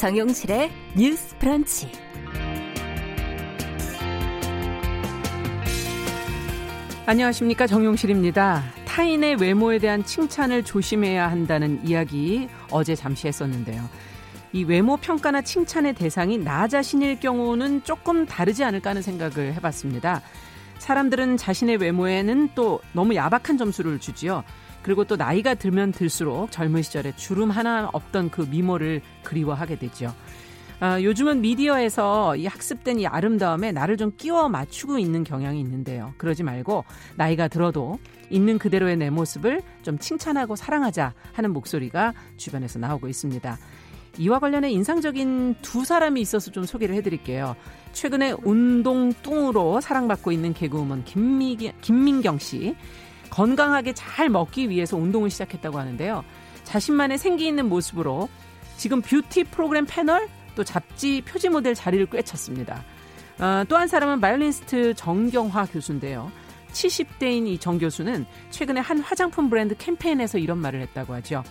정용실의 뉴스 프런치. 안녕하십니까 정용실입니다. 타인의 외모에 대한 칭찬을 조심해야 한다는 이야기 어제 잠시 했었는데요. 이 외모 평가나 칭찬의 대상이 나 자신일 경우는 조금 다르지 않을까 하는 생각을 해봤습니다. 사람들은 자신의 외모에는 또 너무 야박한 점수를 주지요. 그리고 또 나이가 들면 들수록 젊은 시절에 주름 하나 없던 그 미모를 그리워하게 되죠. 아, 요즘은 미디어에서 이 학습된 이 아름다움에 나를 좀 끼워 맞추고 있는 경향이 있는데요. 그러지 말고 나이가 들어도 있는 그대로의 내 모습을 좀 칭찬하고 사랑하자 하는 목소리가 주변에서 나오고 있습니다. 이와 관련해 인상적인 두 사람이 있어서 좀 소개를 해드릴게요. 최근에 운동 뚱으로 사랑받고 있는 개그우먼 김미, 김민경 씨. 건강하게 잘 먹기 위해서 운동을 시작했다고 하는데요. 자신만의 생기 있는 모습으로 지금 뷰티 프로그램 패널 또 잡지 표지 모델 자리를 꿰찼습니다. 어, 또 한 사람은 바이올리니스트 정경화 교수인데요. 70대인 이 정 교수는 최근에 한 화장품 브랜드 캠페인에서 이런 말을 했다고 하죠.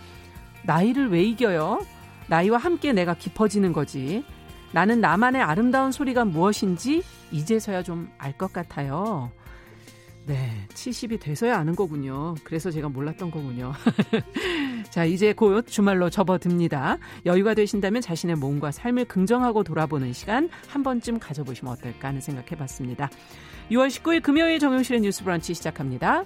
나이를 왜 이겨요? 나이와 함께 내가 깊어지는 거지. 나는 나만의 아름다운 소리가 무엇인지 이제서야 좀 알 것 같아요. 네, 70이 돼서야 아는 거군요. 그래서 제가 몰랐던 거군요. 자, 이제 곧 주말로 접어듭니다. 여유가 되신다면 자신의 몸과 삶을 긍정하고 돌아보는 시간 한 번쯤 가져보시면 어떨까 하는 생각 해 봤습니다. 6월 19일 금요일 정용실의 뉴스 브런치 시작합니다.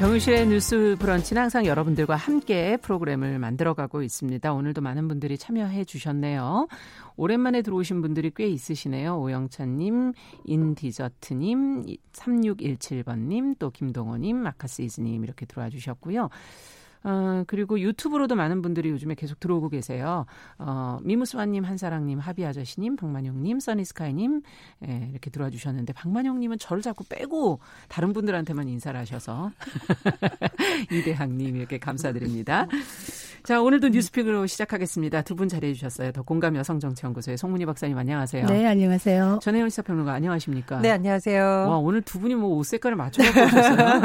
정유실의 뉴스 브런치는 항상 여러분들과 함께 프로그램을 만들어가고 있습니다. 오늘도 많은 분들이 참여해 주셨네요. 오랜만에 들어오신 분들이 꽤 있으시네요. 오영찬님, 인디저트님, 3617번님, 또 김동호님, 마카스이즈님 이렇게 들어와 주셨고요. 어, 그리고 유튜브로도 많은 분들이 요즘에 계속 들어오고 계세요. 어, 미무스와님, 한사랑님, 하비 아저씨님, 박만용님, 써니스카이님, 예, 이렇게 들어와 주셨는데, 박만용님은 저를 자꾸 빼고 다른 분들한테만 인사를 하셔서. 이대학님, 이렇게 감사드립니다. 자, 오늘도 뉴스픽으로 시작하겠습니다. 두 분 자리해 주셨어요. 더 공감 여성정치연구소의 송문희 박사님 안녕하세요. 네, 안녕하세요. 전혜연 시사평론가 안녕하십니까? 네, 안녕하세요. 와, 오늘 두 분이 뭐 옷 색깔을 맞춰 갖고 오셨어요?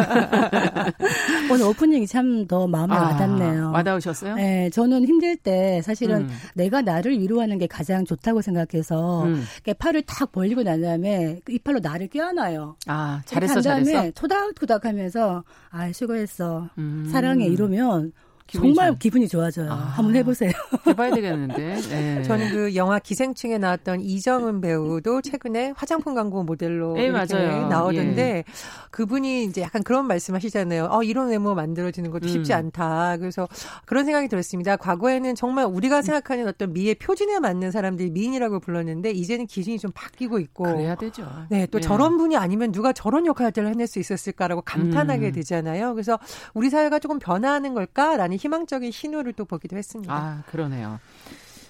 오늘 오프닝이 참 더 마음 에 아, 와닿네요. 와닿으셨어요? 네, 저는 힘들 때 사실은 음. 내가 나를 위로하는 게 가장 좋다고 생각해서 음. 팔을 탁 벌리고 난 다음에 이 팔로 나를 껴안아요. 아, 잘했어, 잘했어. 토닥토닥 하면서 아, 수고했어. 음. 사랑해 이러면 정말 좋 기분이 좋아져요. 아, 한번 해보세요. 해봐야 되겠는데. 네. 저는 그 영화 기생충에 나왔던 이정은 배우도 최근에 화장품 광고 모델로 네, 맞아요. 나오던데 예. 그분이 이제 약간 그런 말씀하시잖아요. 어 이런 외모 만들어지는 것도 쉽지 음. 않다. 그래서 그런 생각이 들었습니다. 과거에는 정말 우리가 생각하는 어떤 미의 표준에 맞는 사람들이 미인이라고 불렀는데 이제는 기준이 좀 바뀌고 있고. 그래야 되죠. 네, 또 예. 저런 분이 아니면 누가 저런 역할들을 해낼 수 있었을까라고 감탄하게 음. 되잖아요. 그래서 우리 사회가 조금 변화하는 걸까라는 많이 희망적인 신호를 또 보기도 했습니다. 아, 그러네요.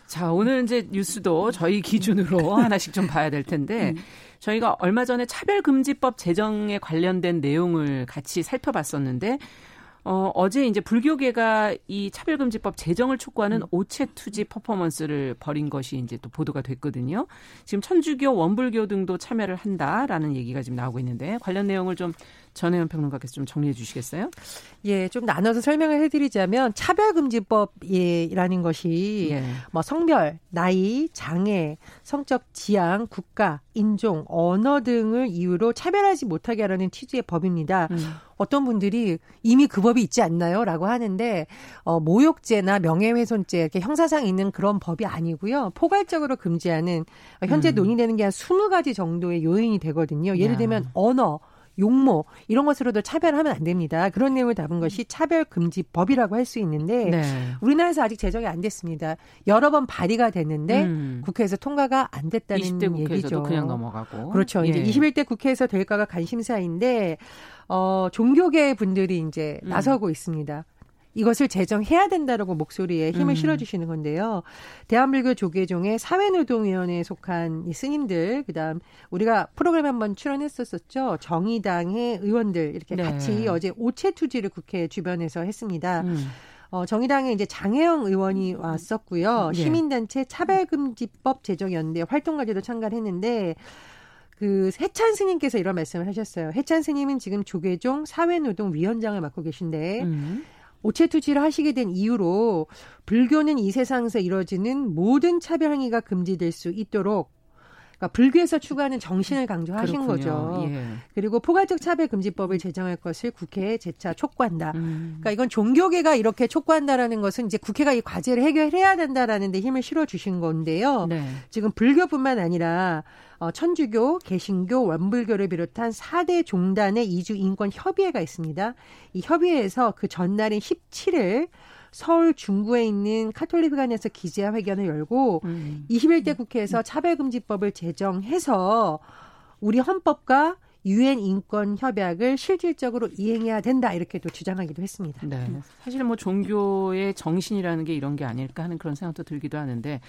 자, 오늘 이제 뉴스도 저희 기준으로 하나씩 좀 봐야 될 텐데, 음. 저희가 얼마 전에 차별금지법 제정에 관련된 내용을 같이 살펴봤었는데, 어, 어제 이제 불교계가 이 차별금지법 제정을 촉구하는 음. 오체 투지 퍼포먼스를 벌인 것이 이제 또 보도가 됐거든요. 지금 천주교, 원불교 등도 참여를 한다라는 얘기가 지금 나오고 있는데 관련 내용을 좀 전혜연 평론가께서 좀 정리해 주시겠어요? 예, 좀 나눠서 설명을 해드리자면 차별금지법이라는 것이 예. 뭐 성별, 나이, 장애, 성적 지향, 국가, 인종, 언어 등을 이유로 차별하지 못하게 하라는 취지의 법입니다. 음. 어떤 분들이 이미 그 법이 있지 않나요? 라고 하는데, 어, 모욕죄나 명예훼손죄, 이렇게 형사상 있는 그런 법이 아니고요. 포괄적으로 금지하는, 현재 음. 논의되는 게 한 20가지 정도의 요인이 되거든요. 예를 들면 언어, 용모 이런 것으로도 차별하면 안 됩니다. 그런 내용을 담은 것이 차별금지법이라고 할 수 있는데 네. 우리나라에서 아직 제정이 안 됐습니다. 여러 번 발의가 됐는데 음. 국회에서 통과가 안 됐다는 20대 얘기죠. 그냥 넘어가고 그렇죠. 예. 이제 21대 국회에서 될까가 관심사인데 어 종교계 분들이 이제 음. 나서고 있습니다. 이것을 제정해야 된다라고 목소리에 힘을 음. 실어주시는 건데요. 대한불교 조계종의 사회노동위원회에 속한 이 스님들, 그다음 우리가 프로그램 한번 출연했었었죠. 정의당의 의원들 이렇게 네. 같이 어제 오체 투지를 국회 주변에서 했습니다. 음. 어, 정의당에 이제 장혜영 의원이 왔었고요. 네. 시민단체 차별금지법 제정연대 활동가들도 참가를 했는데 그 해찬 스님께서 이런 말씀을 하셨어요. 해찬 스님은 지금 조계종 사회노동위원장을 맡고 계신데 음. 오체 투지를 하시게 된 이유로 불교는 이 세상에서 이뤄지는 모든 차별 행위가 금지될 수 있도록 그러니까 불교에서 추구하는 정신을 강조하신 그렇군요. 거죠. 예. 그리고 포괄적 차별 금지법을 제정할 것을 국회에 재차 촉구한다. 음. 그러니까 이건 종교계가 이렇게 촉구한다라는 것은 이제 국회가 이 과제를 해결해야 된다라는 데 힘을 실어 주신 건데요. 네. 지금 불교뿐만 아니라 어, 천주교, 개신교, 원불교를 비롯한 4대 종단의 이주 인권 협의회가 있습니다. 이 협의회에서 그 전날인 17일 서울 중구에 있는 카톨릭 회관에서 기자 회견을 열고 음. 21대 국회에서 차별금지법을 제정해서 우리 헌법과 유엔 인권 협약을 실질적으로 이행해야 된다 이렇게 또 주장하기도 했습니다. 네. 사실 뭐 종교의 정신이라는 게 이런 게 아닐까 하는 그런 생각도 들기도 하는데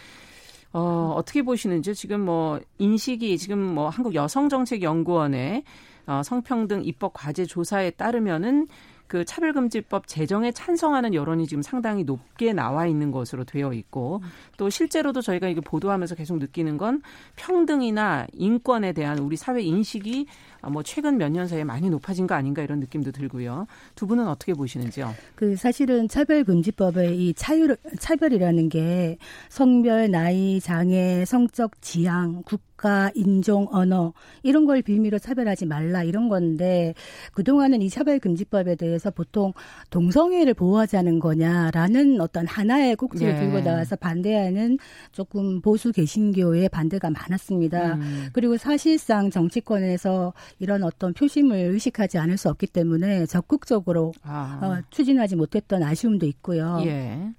어, 어떻게 보시는지 지금 뭐 인식이 지금 뭐 한국 여성정책연구원의 어, 성평등 입법 과제 조사에 따르면은 그 차별금지법 제정에 찬성하는 여론이 지금 상당히 높게 나와 있는 것으로 되어 있고 또 실제로도 저희가 이게 보도하면서 계속 느끼는 건 평등이나 인권에 대한 우리 사회 인식이 뭐 최근 몇 년 사이에 많이 높아진 거 아닌가 이런 느낌도 들고요. 두 분은 어떻게 보시는지요? 그 사실은 차별금지법의 이 차율, 차별이라는 게 성별, 나이, 장애, 성적 지향, 국 국가, 인종, 언어 이런 걸 빌미로 차별하지 말라 이런 건데 그동안은 이 차별금지법에 대해서 보통 동성애를 보호하자는 거냐라는 어떤 하나의 꼭지를 네. 들고 나와서 반대하는 조금 보수 개신교의 반대가 많았습니다. 음. 그리고 사실상 정치권에서 이런 어떤 표심을 의식하지 않을 수 없기 때문에 적극적으로 아. 어, 추진하지 못했던 아쉬움도 있고요. 예.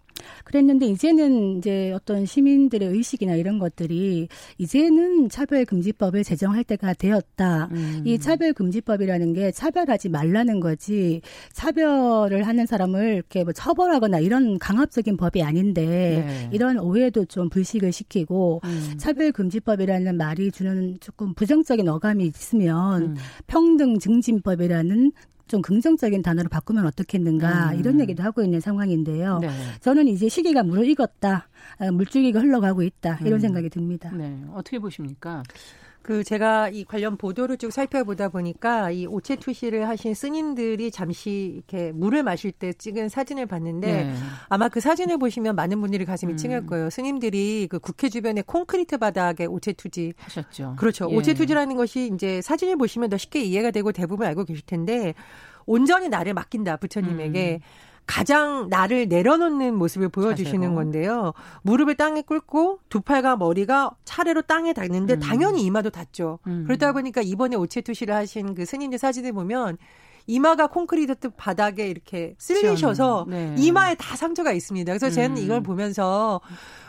그랬는데 이제는 이제 어떤 시민들의 의식이나 이런 것들이 이제는 차별금지법을 제정할 때가 되었다. 음. 이 차별금지법이라는 게 차별하지 말라는 거지 차별을 하는 사람을 이렇게 뭐 처벌하거나 이런 강압적인 법이 아닌데 네. 이런 오해도 좀 불식을 시키고 음. 차별금지법이라는 말이 주는 조금 부정적인 어감이 있으면 음. 평등증진법이라는 좀 긍정적인 단어로 바꾸면 어떻겠는가 음. 이런 얘기도 하고 있는 상황인데요. 네. 저는 이제 시기가 무르익었다, 아, 물줄기가 흘러가고 있다 이런 음. 생각이 듭니다. 네, 어떻게 보십니까? 그 제가 이 관련 보도를 쭉 살펴보다 보니까 이 오체 투시를 하신 스님들이 잠시 이렇게 물을 마실 때 찍은 사진을 봤는데 네. 아마 그 사진을 보시면 많은 분들이 가슴이 음. 찡할 거예요. 스님들이 그 국회 주변에 콘크리트 바닥에 오체 투지 하셨죠. 그렇죠. 예. 오체 투지라는 것이 이제 사진을 보시면 더 쉽게 이해가 되고 대부분 알고 계실 텐데 온전히 나를 맡긴다 부처님에게. 음. 가장 나를 내려놓는 모습을 보여주시는 자세로. 건데요. 무릎을 땅에 꿇고 두 팔과 머리가 차례로 땅에 닿는데 음. 당연히 이마도 닿죠. 음. 그러다 보니까 이번에 오체 투지를 하신 그 스님들 사진을 보면 이마가 콘크리트 바닥에 이렇게 쓸리셔서 네. 이마에 다 상처가 있습니다. 그래서 저는 음. 이걸 보면서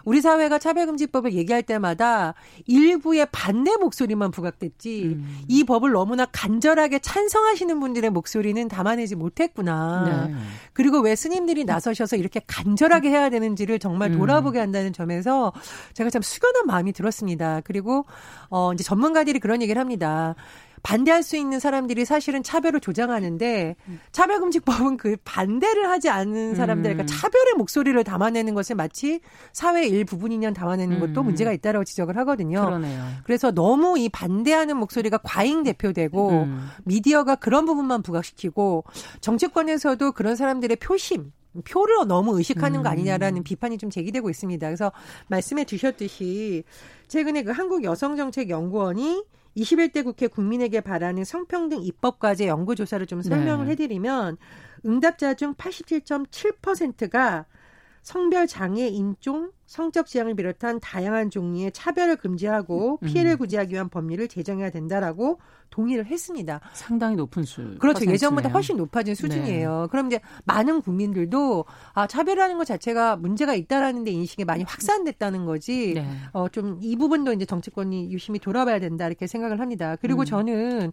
우리 사회가 차별금지법을 얘기할 때마다 일부의 반대 목소리만 부각됐지 음. 이 법을 너무나 간절하게 찬성하시는 분들의 목소리는 담아내지 못했구나. 네. 그리고 왜 스님들이 나서셔서 이렇게 간절하게 해야 되는지를 정말 음. 돌아보게 한다는 점에서 제가 참 숙연한 마음이 들었습니다. 그리고 어 이제 전문가들이 그런 얘기를 합니다. 반대할 수 있는 사람들이 사실은 차별을 조장하는데 차별금지법은 그 반대를 하지 않는 사람들, 그러니까 음. 차별의 목소리를 담아내는 것을 마치 사회의 일부분이냐 담아내는 것도 음. 문제가 있다라고 지적을 하거든요. 그러네요. 그래서 너무 이 반대하는 목소리가 과잉 대표되고 음. 미디어가 그런 부분만 부각시키고 정치권에서도 그런 사람들의 표심 표를 너무 의식하는 거 아니냐라는 음. 비판이 좀 제기되고 있습니다. 그래서 말씀해 주셨듯이 최근에 그 한국여성정책연구원이 21대 국회 국민에게 바라는 성평등 입법과제 연구조사를 좀 설명을 네. 해드리면 응답자 중 87.7%가 성별 장애, 인종, 성적 지향을 비롯한 다양한 종류의 차별을 금지하고 음. 피해를 구제하기 위한 법률을 제정해야 된다라고 동의를 했습니다. 상당히 높은 수. 그렇죠. 퍼센트네요. 예전보다 훨씬 높아진 수준이에요. 네. 그럼 이제 많은 국민들도 아 차별하는 것 자체가 문제가 있다라는 데 인식이 많이 확산됐다는 거지. 네. 어 좀 이 부분도 이제 정치권이 유심히 돌아봐야 된다 이렇게 생각을 합니다. 그리고 음. 저는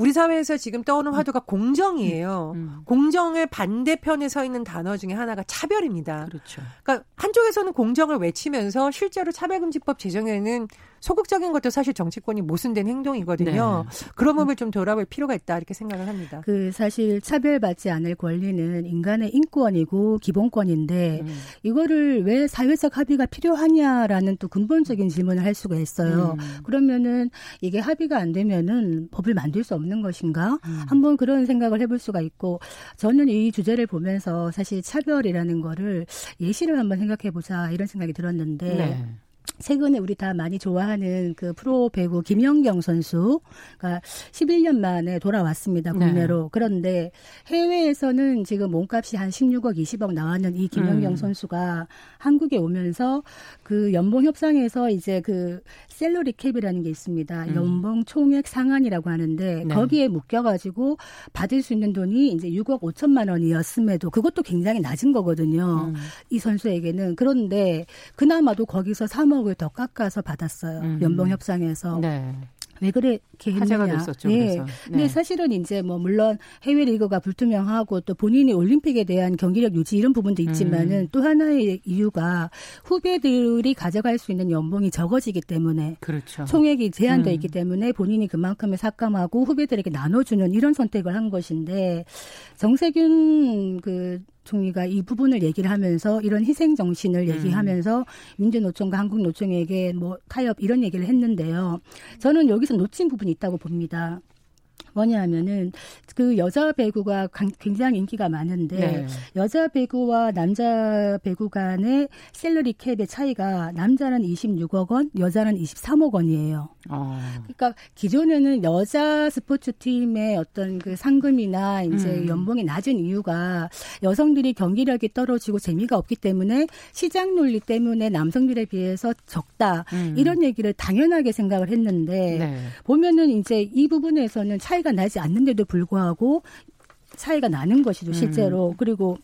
우리 사회에서 지금 떠오르는 화두가 공정이에요. 음. 음. 공정의 반대편에 서 있는 단어 중에 하나가 차별입니다. 그렇죠. 그러니까 한쪽에서는 공정을 외치면서 실제로 차별금지법 제정에는 소극적인 것도 사실 정치권이 모순된 행동이거든요. 네. 그런 부분을 좀 돌아볼 필요가 있다 이렇게 생각을 합니다. 그 사실 차별받지 않을 권리는 인간의 인권이고 기본권인데 음. 이거를 왜 사회적 합의가 필요하냐라는 또 근본적인 질문을 할 수가 있어요. 음. 그러면은 이게 합의가 안 되면은 법을 만들 수 없는 것인가? 음. 한번 그런 생각을 해볼 수가 있고 저는 이 주제를 보면서 사실 차별이라는 거를 예시를 한번 생각해 보자 이런 생각이 들었는데. 네. 최근에 우리 다 많이 좋아하는 그 프로 배구 김연경 선수가 11년 만에 돌아왔습니다 국내로. 네. 그런데 해외에서는 지금 몸값이 한 16억 20억 나왔는 이 김연경 음. 선수가 한국에 오면서 그 연봉 협상에서 이제 그 셀러리 캡이라는 게 있습니다. 음. 연봉 총액 상한이라고 하는데 네. 거기에 묶여가지고 받을 수 있는 돈이 이제 6억 5천만 원이었음에도 그것도 굉장히 낮은 거거든요. 음. 이 선수에게는 그런데 그나마도 거기서 3억 을 더 깎아서 받았어요. 음. 연봉 협상에서. 네. 왜 그렇게 했느냐. 화제가 됐었죠. 예. 네. 근데 사실은 이제 뭐 물론 해외 리그가 불투명하고 또 본인이 올림픽에 대한 경기력 유지 이런 부분도 있지만은 음. 또 하나의 이유가 후배들이 가져갈 수 있는 연봉이 적어지기 때문에 그렇죠. 총액이 제한돼 음. 있기 때문에 본인이 그만큼의 삭감하고 후배들에게 나눠주는 이런 선택을 한 것인데 정세균 그 총리가 이 부분을 얘기를 하면서 이런 희생 정신을 음. 얘기하면서 민주노총과 한국노총에게 뭐 타협 이런 얘기를 했는데요. 저는 여기서 놓친 부분이 있다고 봅니다. 뭐냐 하면은 그 여자 배구가 굉장히 인기가 많은데 네. 여자 배구와 남자 배구 간의 셀러리 캡의 차이가 남자는 26억 원, 여자는 23억 원이에요. 어. 그러니까 기존에는 여자 스포츠 팀의 어떤 그 상금이나 이제 음. 연봉이 낮은 이유가 여성들이 경기력이 떨어지고 재미가 없기 때문에 시장 논리 때문에 남성들에 비해서 적다. 음. 이런 얘기를 당연하게 생각을 했는데 네. 보면은 이제 이 부분에서는 차이 가 나지 않는데도 불구하고 차이가 나는 것이죠, 실제로. 음. 그리고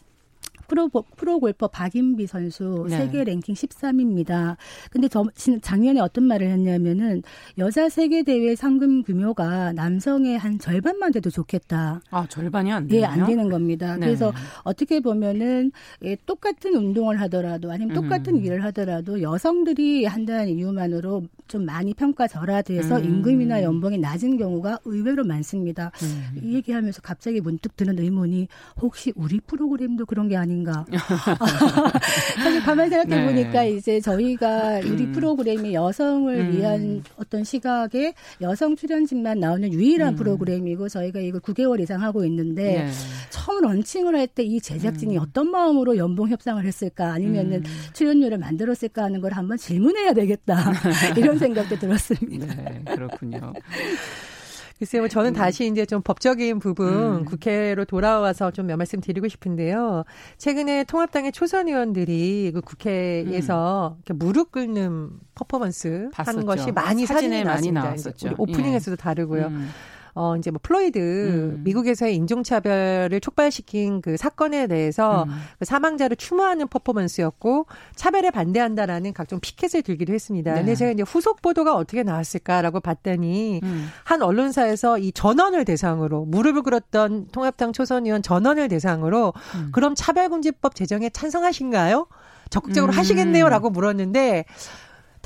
프로 프로 골퍼 박인비 선수 네. 세계 랭킹 13위입니다. 근데 저 작년에 어떤 말을 했냐면은 여자 세계 대회 상금 규모가 남성의 한 절반만 돼도 좋겠다. 아 절반이 안 돼요? 예, 안 되는 겁니다. 네. 그래서 어떻게 보면은 예, 똑같은 운동을 하더라도 아니면 똑같은 음. 일을 하더라도 여성들이 한다는 이유만으로 좀 많이 평가절하돼서 음. 임금이나 연봉이 낮은 경우가 의외로 많습니다. 음. 이 얘기하면서 갑자기 문득 드는 의문이 혹시 우리 프로그램도 그런 게 아닌가? 사실 가만히 생각해 보니까 네. 이제 저희가 우리 음. 프로그램이 여성을 음. 위한 어떤 시각에 여성 출연진만 나오는 유일한 음. 프로그램이고 저희가 이걸 9개월 이상 하고 있는데 네. 처음 런칭을 할 때 이 제작진이 음. 어떤 마음으로 연봉 협상을 했을까 아니면은 음. 출연료를 만들었을까 하는 걸 한번 질문해야 되겠다 이런 생각도 들었습니다. 네, 그렇군요. 글쎄요, 뭐 저는 음. 다시 이제 좀 법적인 부분 음. 국회로 돌아와서 좀 몇 말씀 드리고 싶은데요. 최근에 통합당의 초선 의원들이 그 국회에서 음. 무릎 꿇는 퍼포먼스 봤었죠. 하는 것이 많이 사진에, 많이 나왔었죠. 오프닝에서도 예. 다르고요. 음. 어 이제 뭐 플로이드 음. 미국에서의 인종차별을 촉발시킨 그 사건에 대해서 음. 그 사망자를 추모하는 퍼포먼스였고 차별에 반대한다라는 각종 피켓을 들기도 했습니다. 네. 근데 제가 이제 후속 보도가 어떻게 나왔을까라고 봤더니 음. 한 언론사에서 이 전원을 대상으로 무릎을 꿇었던 통합당 초선 의원 전원을 대상으로 음. 그럼 차별금지법 제정에 찬성하신가요? 적극적으로 음. 하시겠네요라고 물었는데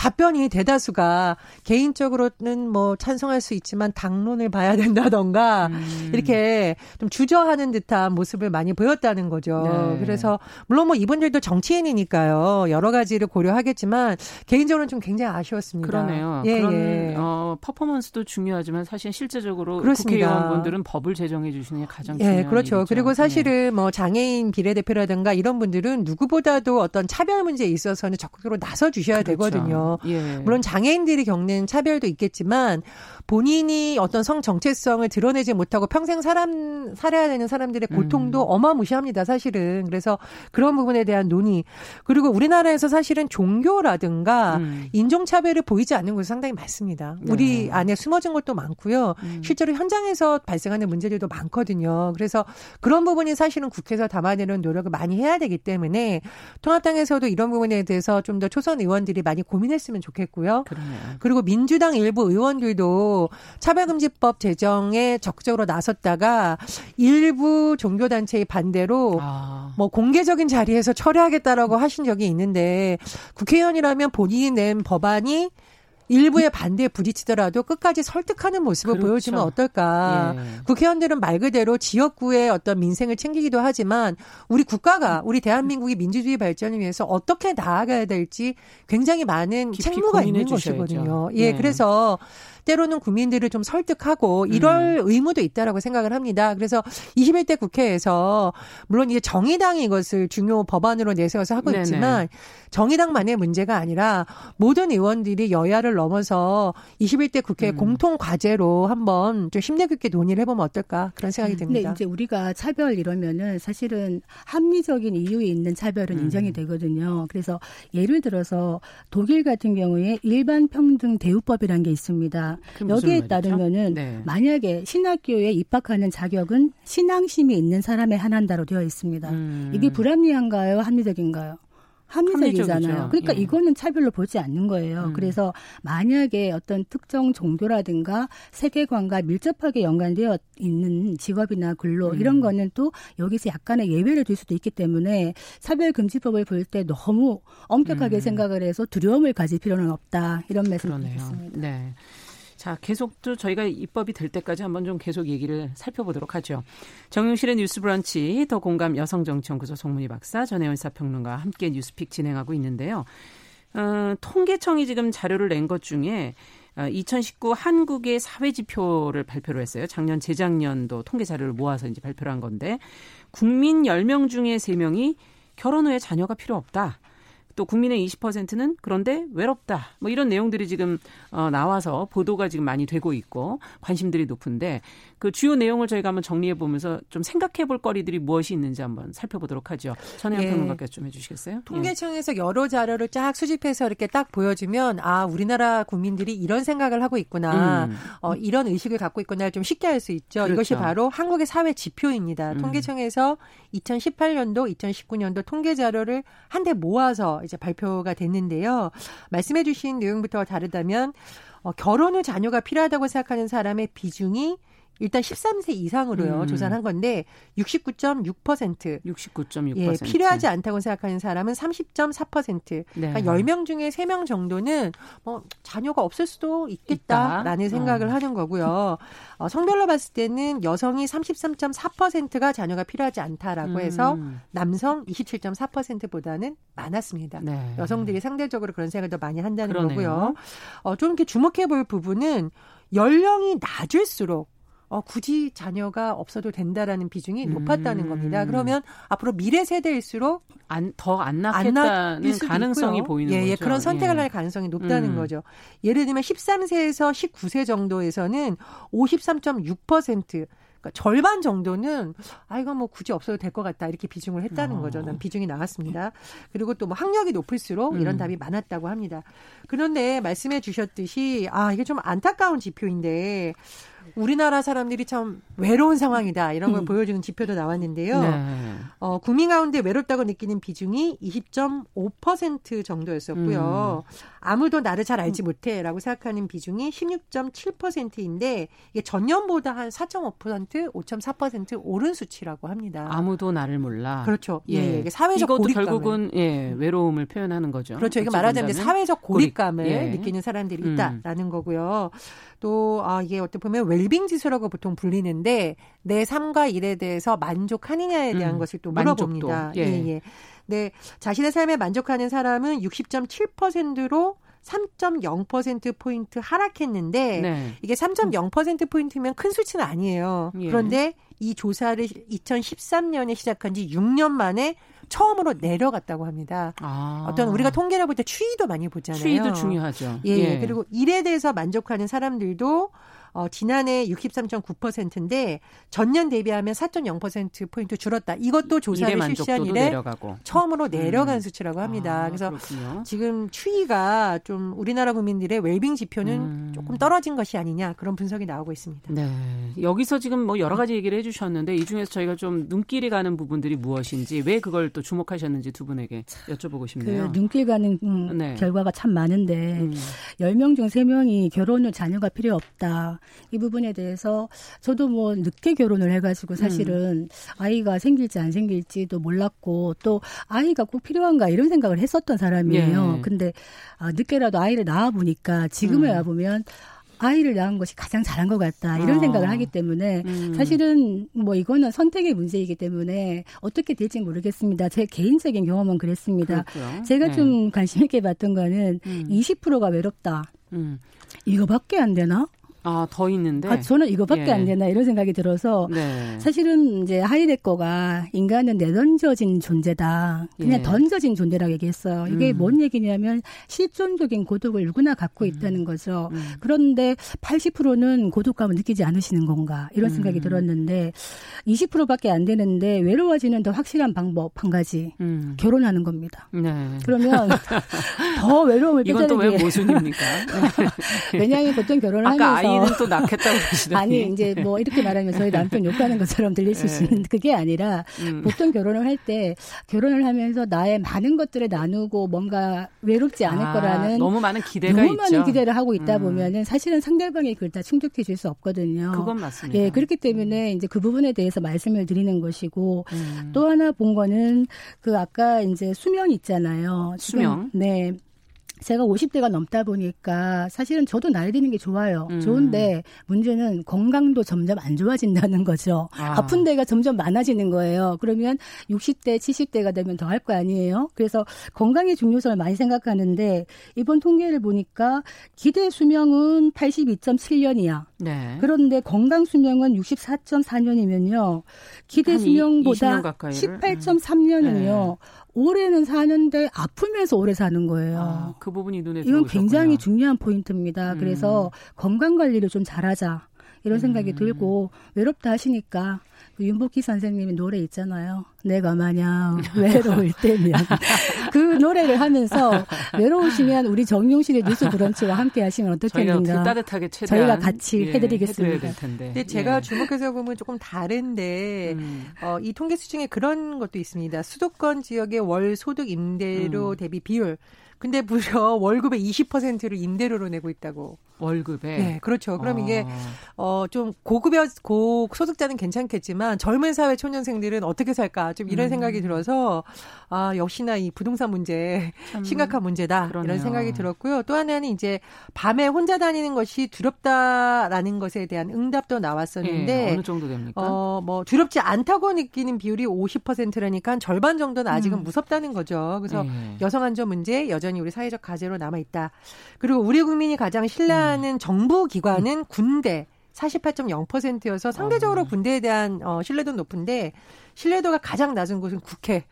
답변이 대다수가 개인적으로는 뭐 찬성할 수 있지만 당론을 봐야 된다던가 음. 이렇게 좀 주저하는 듯한 모습을 많이 보였다는 거죠. 네. 그래서 물론 뭐 이분들도 정치인이니까요. 여러 가지를 고려하겠지만 개인적으로는 좀 굉장히 아쉬웠습니다. 그러네요. 예, 그런 예. 어, 퍼포먼스도 중요하지만 사실 실제적으로 그렇습니다. 국회의원분들은 법을 제정해 주시는 게 가장 예, 중요한 예, 그렇죠. 일이죠. 그리고 사실은 네. 뭐 장애인 비례대표라든가 이런 분들은 누구보다도 어떤 차별 문제에 있어서는 적극적으로 나서 주셔야 그렇죠. 되거든요. 예. 물론 장애인들이 겪는 차별도 있겠지만 본인이 어떤 성 정체성을 드러내지 못하고 평생 사람 살아야 되는 사람들의 고통도 음. 어마무시합니다. 사실은 그래서 그런 부분에 대한 논의 그리고 우리나라에서 사실은 종교라든가 음. 인종 차별을 보이지 않는 곳이 상당히 많습니다. 네. 우리 안에 숨어진 것도 많고요. 음. 실제로 현장에서 발생하는 문제들도 많거든요. 그래서 그런 부분이 사실은 국회에서 담아내는 노력을 많이 해야 되기 때문에 통합당에서도 이런 부분에 대해서 좀 더 초선 의원들이 많이 고민했 으면 좋겠고요. 그러네요. 그리고 민주당 일부 의원들도 차별금지법 제정에 적극적으로 나섰다가 일부 종교단체의 반대로 아. 뭐 공개적인 자리에서 철회하겠다라고 하신 적이 있는데 국회의원이라면 본인이 낸 법안이 일부의 반대에 부딪히더라도 끝까지 설득하는 모습을 그렇죠. 보여주면 어떨까. 예. 국회의원들은 말 그대로 지역구의 어떤 민생을 챙기기도 하지만 우리 국가가 우리 대한민국이 민주주의 발전을 위해서 어떻게 나아가야 될지 굉장히 많은 책무가 있는 것이거든요. 예, 예. 그래서 때로는 국민들을 좀 설득하고 이럴 음. 의무도 있다라고 생각을 합니다. 그래서 21대 국회에서 물론 이제 정의당이 이것을 중요 법안으로 내세워서 하고 네네. 있지만 정의당만의 문제가 아니라 모든 의원들이 여야를 넘어서 21대 국회 음. 공통 과제로 한번 좀 힘내고 있게 논의를 해보면 어떨까 그런 생각이 듭니다. 근데 이제 우리가 차별 이러면은 사실은 합리적인 이유에 있는 차별은 음. 인정이 되거든요. 그래서 예를 들어서 독일 같은 경우에 일반 평등 대우법이라는 게 있습니다. 여기에 따르면은 네. 만약에 신학교에 입학하는 자격은 신앙심이 있는 사람에 한한다로 되어 있습니다. 음. 이게 불합리한가요? 합리적인가요? 합리적이잖아요. 그러니까 예. 이거는 차별로 보지 않는 거예요. 음. 그래서 만약에 어떤 특정 종교라든가 세계관과 밀접하게 연관되어 있는 직업이나 근로 음. 이런 거는 또 여기서 약간의 예외를 둘 수도 있기 때문에 차별금지법을 볼 때 너무 엄격하게 음. 생각을 해서 두려움을 가질 필요는 없다 이런 말씀을 드리겠습니다. 네. 자, 계속 또 저희가 입법이 될 때까지 한번 좀 계속 얘기를 살펴보도록 하죠. 정용실의 뉴스 브런치, 더 공감 여성정치연구소 송문희 박사, 전혜원 사평론가 함께 뉴스픽 진행하고 있는데요. 어, 통계청이 지금 자료를 낸 것 중에 2019 어, 한국의 사회 지표를 발표를 했어요. 작년 재작년도 통계 자료를 모아서 이제 발표를 한 건데 국민 10명 중에 3명이 결혼 후에 자녀가 필요 없다. 또 국민의 20%는 그런데 외롭다. 뭐 이런 내용들이 지금 어 나와서 보도가 지금 많이 되고 있고 관심들이 높은데 그 주요 내용을 저희가 한번 정리해 보면서 좀 생각해 볼 거리들이 무엇이 있는지 한번 살펴보도록 하죠. 전혜영 예. 평론가께서 좀 해주시겠어요? 통계청에서 예. 여러 자료를 쫙 수집해서 이렇게 딱 보여주면 아 우리나라 국민들이 이런 생각을 하고 있구나, 음. 어, 이런 의식을 갖고 있구나 좀 쉽게 알 수 있죠. 그렇죠. 이것이 바로 한국의 사회 지표입니다. 음. 통계청에서 2018년도, 2019년도 통계 자료를 한데 모아서 이제 발표가 됐는데요. 말씀해 주신 내용부터 다르다면 어, 결혼 후 자녀가 필요하다고 생각하는 사람의 비중이 일단 13세 이상으로요. 음. 조사를 한 건데 69.6%. 69.6%. 예, 필요하지 않다고 생각하는 사람은 30.4%. 네. 그러니까 10명 중에 3명 정도는 뭐 자녀가 없을 수도 있겠다라는 있다? 생각을 어. 하는 거고요. 어, 성별로 봤을 때는 여성이 33.4%가 자녀가 필요하지 않다라고 음. 해서 남성 27.4%보다는 많았습니다. 네. 여성들이 상대적으로 그런 생각을 더 많이 한다는 그러네요. 거고요. 어, 좀 이렇게 주목해 볼 부분은 연령이 낮을수록 어, 굳이 자녀가 없어도 된다라는 비중이 음. 높았다는 겁니다. 그러면 앞으로 미래 세대일수록 안, 더 안 낳겠다는 가능성이 있고요. 보이는 예, 거죠. 예, 그런 선택을 예. 할 가능성이 높다는 음. 거죠. 예를 들면 13세에서 19세 정도에서는 53.6% 그러니까 절반 정도는 아 이거 뭐 굳이 없어도 될 것 같다 이렇게 비중을 했다는 어. 거죠. 난 비중이 나왔습니다. 그리고 또 뭐 학력이 높을수록 이런 음. 답이 많았다고 합니다. 그런데 말씀해 주셨듯이 아 이게 좀 안타까운 지표인데 우리나라 사람들이 참 외로운 상황이다 이런 걸 음. 보여주는 지표도 나왔는데요. 네. 어, 국민 가운데 외롭다고 느끼는 비중이 20.5% 정도였었고요. 음. 아무도 나를 잘 알지 못해라고 생각하는 비중이 16.7%인데 이게 전년보다 한 4.5% 5.4% 오른 수치라고 합니다. 아무도 나를 몰라. 그렇죠. 예, 예. 사회적 이것도 고립감을. 결국은 예 외로움을 표현하는 거죠. 그렇죠. 이거 말하자면 사회적 고립감을 고립. 예. 느끼는 사람들이 음. 있다라는 음. 거고요. 또 아, 이게 어떻게 보면 웰빙 지수라고 보통 불리는데 내 삶과 일에 대해서 만족하느냐에 대한 음. 것을 또 물어봅니다. 예. 예, 예. 네, 자신의 삶에 만족하는 사람은 60.7%로 3.0%포인트 하락했는데 네. 이게 3.0%포인트면 큰 수치는 아니에요. 예. 그런데 이 조사를 2013년에 시작한 지 6년 만에 처음으로 내려갔다고 합니다. 아. 어떤 우리가 통계를 볼 때 추위도 많이 보잖아요. 추위도 중요하죠. 예, 예. 그리고 일에 대해서 만족하는 사람들도 어, 지난해 63.9%인데 전년 대비하면 4.0% 포인트 줄었다. 이것도 조사를 실시한 이래 내려가고. 처음으로 음. 내려간 음. 수치라고 합니다. 아, 그래서 그렇군요. 지금 추위가 좀 우리나라 국민들의 웰빙 지표는 음. 조금 떨어진 것이 아니냐 그런 분석이 나오고 있습니다. 네. 여기서 지금 뭐 여러 가지 얘기를 해주셨는데 이 중에서 저희가 좀 눈길이 가는 부분들이 무엇인지 왜 그걸 또 주목하셨는지 두 분에게 여쭤보고 싶네요. 그 눈길 가는 음, 네. 결과가 참 많은데 음. 10명 중 3명이 결혼 후 자녀가 필요 없다. 이 부분에 대해서 저도 뭐 늦게 결혼을 해가지고 사실은 음. 아이가 생길지 안 생길지도 몰랐고 또 아이가 꼭 필요한가 이런 생각을 했었던 사람이에요. 예. 근데 아, 늦게라도 아이를 낳아 보니까 지금에 음. 와 보면 아이를 낳은 것이 가장 잘한 것 같다 이런 어. 생각을 하기 때문에 음. 사실은 뭐 이거는 선택의 문제이기 때문에 어떻게 될지 모르겠습니다. 제 개인적인 경험은 그랬습니다. 그렇고요. 제가 네. 좀 관심 있게 봤던 거는 음. 20%가 외롭다. 음. 이거밖에 안 되나? 아, 더 있는데. 아, 저는 이거밖에 예. 안 되나 이런 생각이 들어서 네. 사실은 이제 하이데거가 인간은 내던져진 존재다. 그냥 예. 던져진 존재라고 얘기했어요. 이게 음. 뭔 얘기냐면 실존적인 고독을 누구나 갖고 음. 있다는 거죠. 음. 그런데 80%는 고독감을 느끼지 않으시는 건가 이런 생각이 음. 들었는데 20%밖에 안 되는데 외로워지는 더 확실한 방법 한 가지 음. 결혼하는 겁니다. 네. 그러면 더 외로움을 이건 또 왜 모순입니까? 왜냐하면 보통 결혼을 하면서 아이는 또 낳겠다고 그러시더니. 아니 이제 뭐 이렇게 말하면 저희 남편 욕하는 것처럼 들릴 수 네. 있는 그게 아니라 음. 보통 결혼을 할 때 결혼을 하면서 나의 많은 것들을 나누고 뭔가 외롭지 않을 아, 거라는 너무 많은 기대가 너무 있죠. 많은 기대를 하고 있다 음. 보면은 사실은 상대방이 그걸 다 충족해 줄 수 없거든요. 그건 맞습니다. 예, 그렇기 때문에 음. 이제 그 부분에 대해서 말씀을 드리는 것이고 음. 또 하나 본 거는 그 아까 이제 수명 있잖아요. 수명. 네. 제가 50대가 넘다 보니까 사실은 저도 나이 드는 게 좋아요. 음. 좋은데 문제는 건강도 점점 안 좋아진다는 거죠. 아. 픈 데가 점점 많아지는 거예요. 그러면 60대, 70대가 되면 더 할 거 아니에요? 그래서 건강의 중요성을 많이 생각하는데 이번 통계를 보니까 기대 수명은 82.7년이야. 네. 그런데 건강 수명은 64.4년이면요. 기대 수명보다 18.3년은요. 네. 올해는 사는데 아프면서 오래 사는 거예요. 아, 그 부분이 눈에 이건 굉장히 중요한 포인트입니다. 음. 그래서 건강 관리를 좀 잘하자. 이런 생각이 음. 들고 외롭다 하시니까 그 윤복희 선생님의 노래 있잖아요. 내가 마냥 외로울 때면 그 노래를 하면서 외로우시면 우리 정용실의 뉴스 브런치와 함께 하시면 어떻겠는가? 저희가 따뜻하게 최대한 저희가 같이 예, 해드리겠습니다. 근데 제가 예. 주목해서 보면 조금 다른데 음. 어, 이 통계 수 중에 그런 것도 있습니다. 수도권 지역의 월 소득 임대료 음. 대비 비율 근데 무려 월급의 20%를 임대료로 내고 있다고. 월급에. 네, 그렇죠. 그럼 아. 이게 어좀 고급여 고 소득자는 괜찮겠지만 젊은 사회 초년생들은 어떻게 살까 좀 이런 음. 생각이 들어서 아 역시나 이 부동산 문제 심각한 문제다 그러네요. 이런 생각이 들었고요. 또 하나는 이제 밤에 혼자 다니는 것이 두렵다라는 것에 대한 응답도 나왔었는데 네, 어느 정도 됩니까? 어뭐 두렵지 않다고 느끼는 비율이 50%라니까 절반 정도는 아직은 음. 무섭다는 거죠. 그래서 네. 여성 안전 문제 여 전히 우리 사회적 과제로 남아 있다. 그리고 우리 국민이 가장 신뢰하는 음. 정부 기관은 군대 48.0%여서 상대적으로 어. 군대에 대한 어, 신뢰도 높은데 신뢰도가 가장 낮은 곳은 국회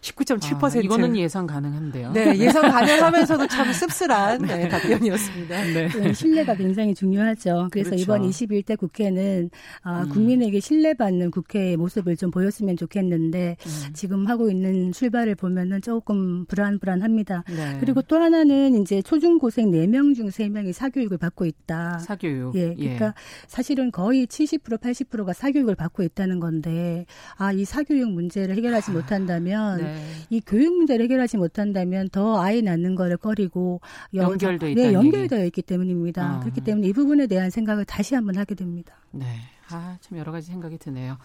19.7%. 아, 이거는 예상 가능한데요. 네, 예상 가능하면서도 참 씁쓸한 네. 네, 답변이었습니다. 네. 네. 신뢰가 굉장히 중요하죠. 그래서 그렇죠. 이번 21대 국회는 아, 음. 국민에게 신뢰받는 국회의 모습을 좀 보였으면 좋겠는데 음. 지금 하고 있는 출발을 보면은 조금 불안불안합니다. 네. 그리고 또 하나는 이제 초중고생 4명 중 3명이 사교육을 받고 있다. 사교육. 예, 그러니까 예. 사실은 거의 70% 80%가 사교육을 받고 있다는 건데 아, 이 사교육 문제를 해결하지 못한다면 네. 이 교육 문제를 해결하지 못한다면 더 아이 낳는 거를 꺼리고 연결돼 있다. 네, 연결되어 있기 때문입니다. 어. 그렇기 때문에 이 부분에 대한 생각을 다시 한번 하게 됩니다. 네. 아, 참 여러 가지 생각이 드네요.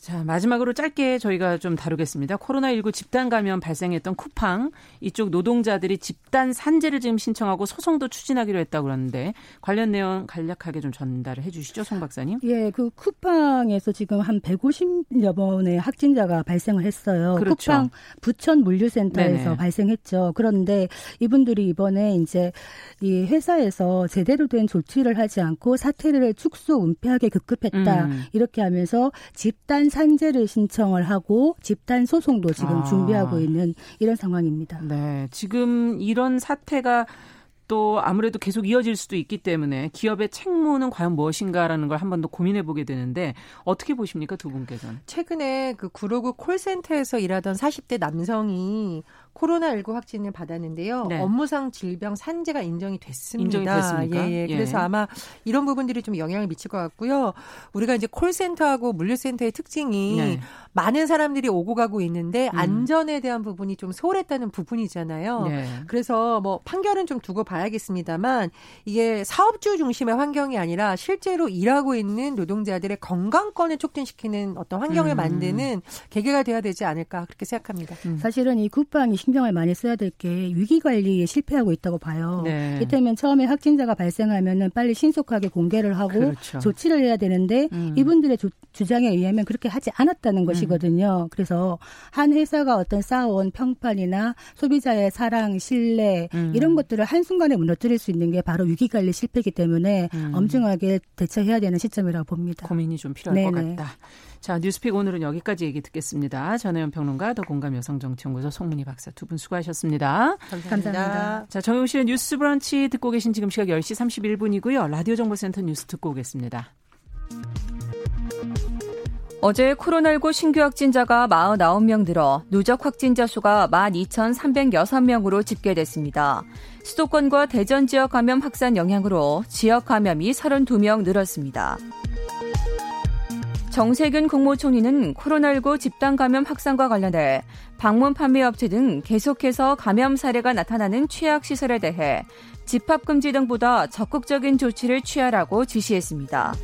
자, 마지막으로 짧게 저희가 좀 다루겠습니다. 코로나19 집단 감염 발생했던 쿠팡 이쪽 노동자들이 집단 산재를 지금 신청하고 소송도 추진하기로 했다고 그러는데 관련 내용 간략하게 좀 전달을 해 주시죠, 송 박사님. 예, 그 쿠팡에서 지금 한 150여 번의 확진자가 발생을 했어요. 그렇죠. 쿠팡 부천 물류센터에서 네네. 발생했죠. 그런데 이분들이 이번에 이제 이 회사에서 제대로 된 조치를 하지 않고 사태를 축소 은폐하게 급급했다. 음. 이렇게 하면서 집단 산재를 신청을 하고 집단 소송도 지금 아. 준비하고 있는 이런 상황입니다. 네. 지금 이런 사태가 또 아무래도 계속 이어질 수도 있기 때문에 기업의 책무는 과연 무엇인가라는 걸 한 번 더 고민해 보게 되는데 어떻게 보십니까 두 분께서는? 최근에 그 구로구 콜센터에서 일하던 40대 남성이 코로나19 확진을 받았는데요. 네. 업무상 질병 산재가 인정이 됐습니다. 인정이 됐습니까? 예, 예. 그래서 예. 아마 이런 부분들이 좀 영향을 미칠 것 같고요. 우리가 이제 콜센터하고 물류센터의 특징이 네. 많은 사람들이 오고 가고 있는데 음. 안전에 대한 부분이 좀 소홀했다는 부분이잖아요. 네. 그래서 뭐 판결은 좀 두고 봐야겠습니다만 이게 사업주 중심의 환경이 아니라 실제로 일하고 있는 노동자들의 건강권을 촉진시키는 어떤 환경을 음. 만드는 계기가 돼야 되지 않을까 그렇게 생각합니다. 음. 사실은 이 국방이 신경을 많이 써야 될 게 위기 관리에 실패하고 있다고 봐요. 네. 이때면 처음에 확진자가 발생하면은 빨리 신속하게 공개를 하고 그렇죠. 조치를 해야 되는데 음. 이분들의 조, 주장에 의하면 그렇게 하지 않았다는 것이 것이거든요. 그래서 한 회사가 어떤 쌓아온 평판이나 소비자의 사랑, 신뢰 음. 이런 것들을 한 순간에 무너뜨릴 수 있는 게 바로 위기 관리 실패이기 때문에 음. 엄중하게 대처해야 되는 시점이라고 봅니다. 고민이 좀 필요할 네네. 것 같다. 자, 뉴스픽 오늘은 여기까지 얘기 듣겠습니다. 전혜연 평론가, 더 공감 여성정치연구소 송문희 박사 두 분 수고하셨습니다. 감사합니다. 감사합니다. 자, 정용실의 뉴스 브런치 듣고 계신 지금 시각 10시 31분이고요. 라디오 정보센터 뉴스 듣고 오겠습니다. 어제 코로나19 신규 확진자가 49명 늘어 누적 확진자 수가 12,306명으로 집계됐습니다. 수도권과 대전 지역 감염 확산 영향으로 지역 감염이 32명 늘었습니다. 정세균 국무총리는 코로나19 집단 감염 확산과 관련해 방문 판매 업체 등 계속해서 감염 사례가 나타나는 취약 시설에 대해 집합 금지 등보다 적극적인 조치를 취하라고 지시했습니다.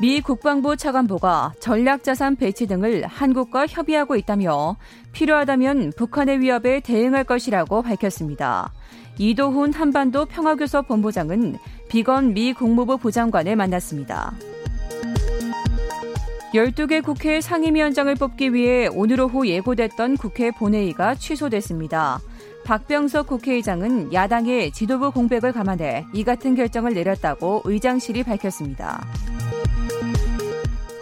미 국방부 차관보가 전략자산 배치 등을 한국과 협의하고 있다며 필요하다면 북한의 위협에 대응할 것이라고 밝혔습니다. 이도훈 한반도 평화교섭 본부장은 비건 미 국무부 부장관을 만났습니다. 12개 국회 상임위원장을 뽑기 위해 오늘 오후 예고됐던 국회 본회의가 취소됐습니다. 박병석 국회의장은 야당의 지도부 공백을 감안해 이 같은 결정을 내렸다고 의장실이 밝혔습니다.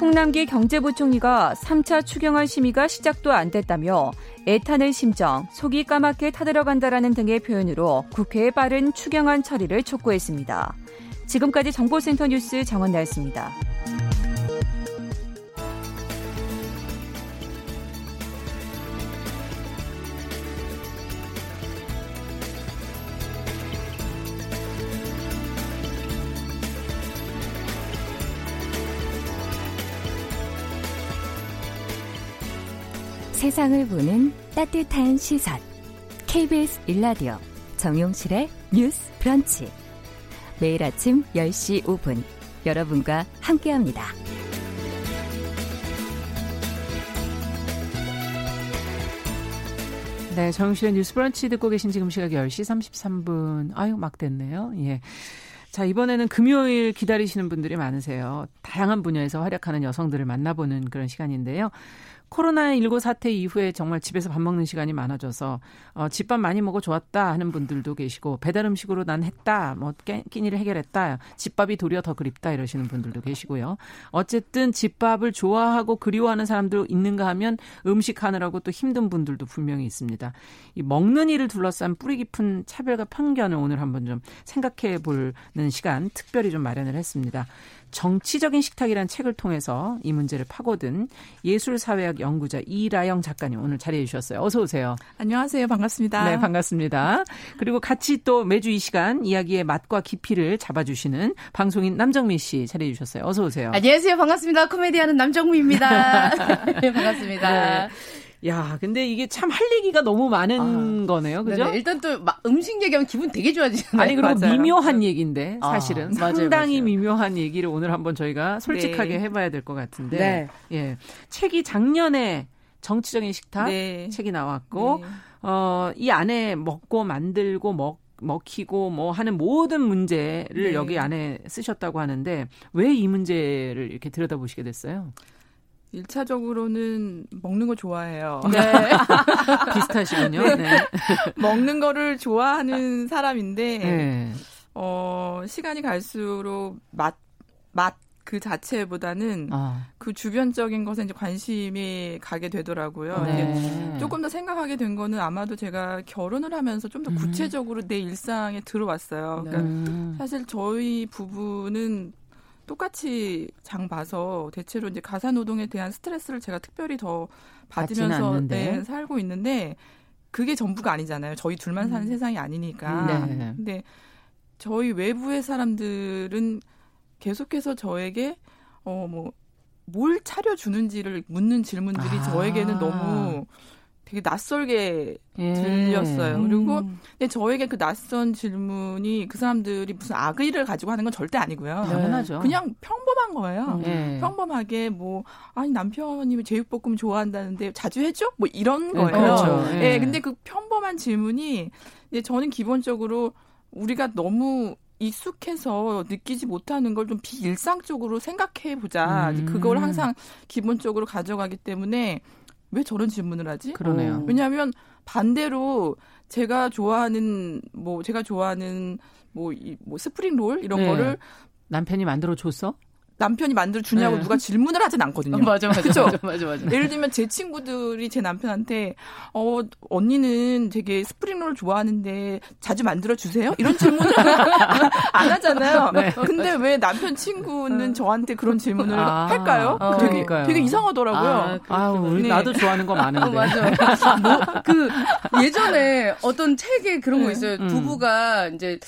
홍남기 경제부총리가 3차 추경안 심의가 시작도 안 됐다며 애타는 심정, 속이 까맣게 타들어간다라는 등의 표현으로 국회의 빠른 추경안 처리를 촉구했습니다. 지금까지 정보센터 뉴스 정원나였습니다. 세상을 보는 따뜻한 시선. KBS 일라디오 정용실의 뉴스 브런치. 매일 아침 10시 5분 여러분과 함께합니다. 네, 정용실의 뉴스 브런치 듣고 계신 지금 시각 10시 33분. 아유, 막 됐네요. 예. 자, 이번에는 금요일 기다리시는 분들이 많으세요. 다양한 분야에서 활약하는 여성들을 만나보는 그런 시간인데요. 코로나19 사태 이후에 정말 집에서 밥 먹는 시간이 많아져서 어, 집밥 많이 먹어 좋았다 하는 분들도 계시고 배달 음식으로 난 했다 뭐 깨, 끼니를 해결했다 집밥이 도리어 더 그립다 이러시는 분들도 계시고요. 어쨌든 집밥을 좋아하고 그리워하는 사람들 있는가 하면 음식 하느라고 또 힘든 분들도 분명히 있습니다. 이 먹는 일을 둘러싼 뿌리 깊은 차별과 편견을 오늘 한번 좀 생각해 보는 시간 특별히 좀 마련을 했습니다. 정치적인 식탁이라는 책을 통해서 이 문제를 파고든 예술사회학 연구자 이라영 작가님 오늘 자리해 주셨어요. 어서 오세요. 안녕하세요. 반갑습니다. 네, 반갑습니다. 그리고 같이 또 매주 이 시간 이야기의 맛과 깊이를 잡아주시는 방송인 남정미 씨 자리해 주셨어요. 어서 오세요. 안녕하세요. 반갑습니다. 코미디하는 남정미입니다. 네, 반갑습니다. 네. 야, 근데 이게 참 할 얘기가 너무 많은 아, 거네요. 그죠? 네네. 일단 또 음식 얘기하면 기분 되게 좋아지잖아요. 아니, 그리고 맞아요. 미묘한 얘기인데, 아, 사실은. 아, 상당히 맞아요. 미묘한 얘기를 오늘 한번 저희가 솔직하게 네. 해봐야 될 것 같은데. 네. 예. 책이 작년에 정치적인 식탁 네. 책이 나왔고, 네. 어, 이 안에 먹고 만들고 먹 먹히고 뭐 하는 모든 문제를 네. 여기 안에 쓰셨다고 하는데 왜 이 문제를 이렇게 들여다보시게 됐어요? 1차적으로는 먹는 거 좋아해요. 네. 비슷하시군요. 네. 네. 먹는 거를 좋아하는 사람인데, 네. 어, 시간이 갈수록 맛, 맛, 그 자체보다는 아. 그 주변적인 것에 이제 관심이 가게 되더라고요. 네. 조금 더 생각하게 된 거는 아마도 제가 결혼을 하면서 좀더 음. 구체적으로 음. 내 일상에 들어왔어요. 그러니까 음. 사실 저희 부부는 똑같이 장 봐서 대체로 이제 가사 노동에 대한 스트레스를 제가 특별히 더 받으면서 네, 살고 있는데 그게 전부가 아니잖아요. 저희 둘만 사는 음. 세상이 아니니까. 네. 근데 저희 외부의 사람들은 계속해서 저에게 어 뭐 뭘 차려주는지를 묻는 질문들이 아. 저에게는 너무 되게 낯설게 예. 들렸어요. 그리고 음. 근데 저에게 그 낯선 질문이 그 사람들이 무슨 악의를 가지고 하는 건 절대 아니고요. 당연하죠. 그냥 평범한 거예요. 예. 평범하게 뭐 아니 남편이 제육볶음 좋아한다는데 자주 해줘? 뭐 이런 예, 거예요. 예, 그렇죠. 예. 근데 그 평범한 질문이 이제 저는 기본적으로 우리가 너무 익숙해서 느끼지 못하는 걸 좀 비일상적으로 생각해 보자. 음. 그걸 항상 기본적으로 가져가기 때문에 왜 저런 질문을 하지? 그러네요. 왜냐하면 반대로 제가 좋아하는 뭐 제가 좋아하는 뭐, 이, 뭐 스프링 롤 이런 네. 거를 남편이 만들어 줬어? 남편이 만들어 주냐고 네. 누가 질문을 하진 않거든요. 어, 맞아, 맞아, 그쵸? 맞아, 맞아, 맞아. 예를 들면 제 친구들이 제 남편한테 어 언니는 되게 스프링롤 좋아하는데 자주 만들어 주세요? 이런 질문을 안 하잖아요. 네. 근데 왜 남편 친구는 어. 저한테 그런 질문을 아, 할까요? 어, 되게 그러니까요. 되게 이상하더라고요. 아, 아 우리 네. 나도 좋아하는 거 많은데. 어, 맞아. 뭐 그 예전에 어떤 책에 그런 거 네. 있어요. 음. 부부가 이제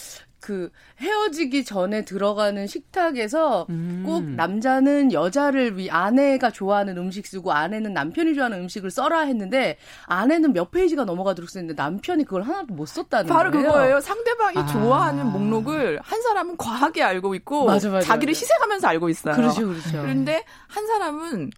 그 헤어지기 전에 들어가는 식탁에서 음. 꼭 남자는 여자를 위 아내가 좋아하는 음식 쓰고 아내는 남편이 좋아하는 음식을 써라 했는데 아내는 몇 페이지가 넘어가도록 썼는데 남편이 그걸 하나도 못 썼다는 바로 거예요. 그거예요. 상대방이 아. 좋아하는 목록을 한 사람은 과하게 알고 있고 맞아, 맞아, 자기를 맞아. 희생하면서 알고 있어요. 그렇죠, 그렇죠. 그런데 한 사람은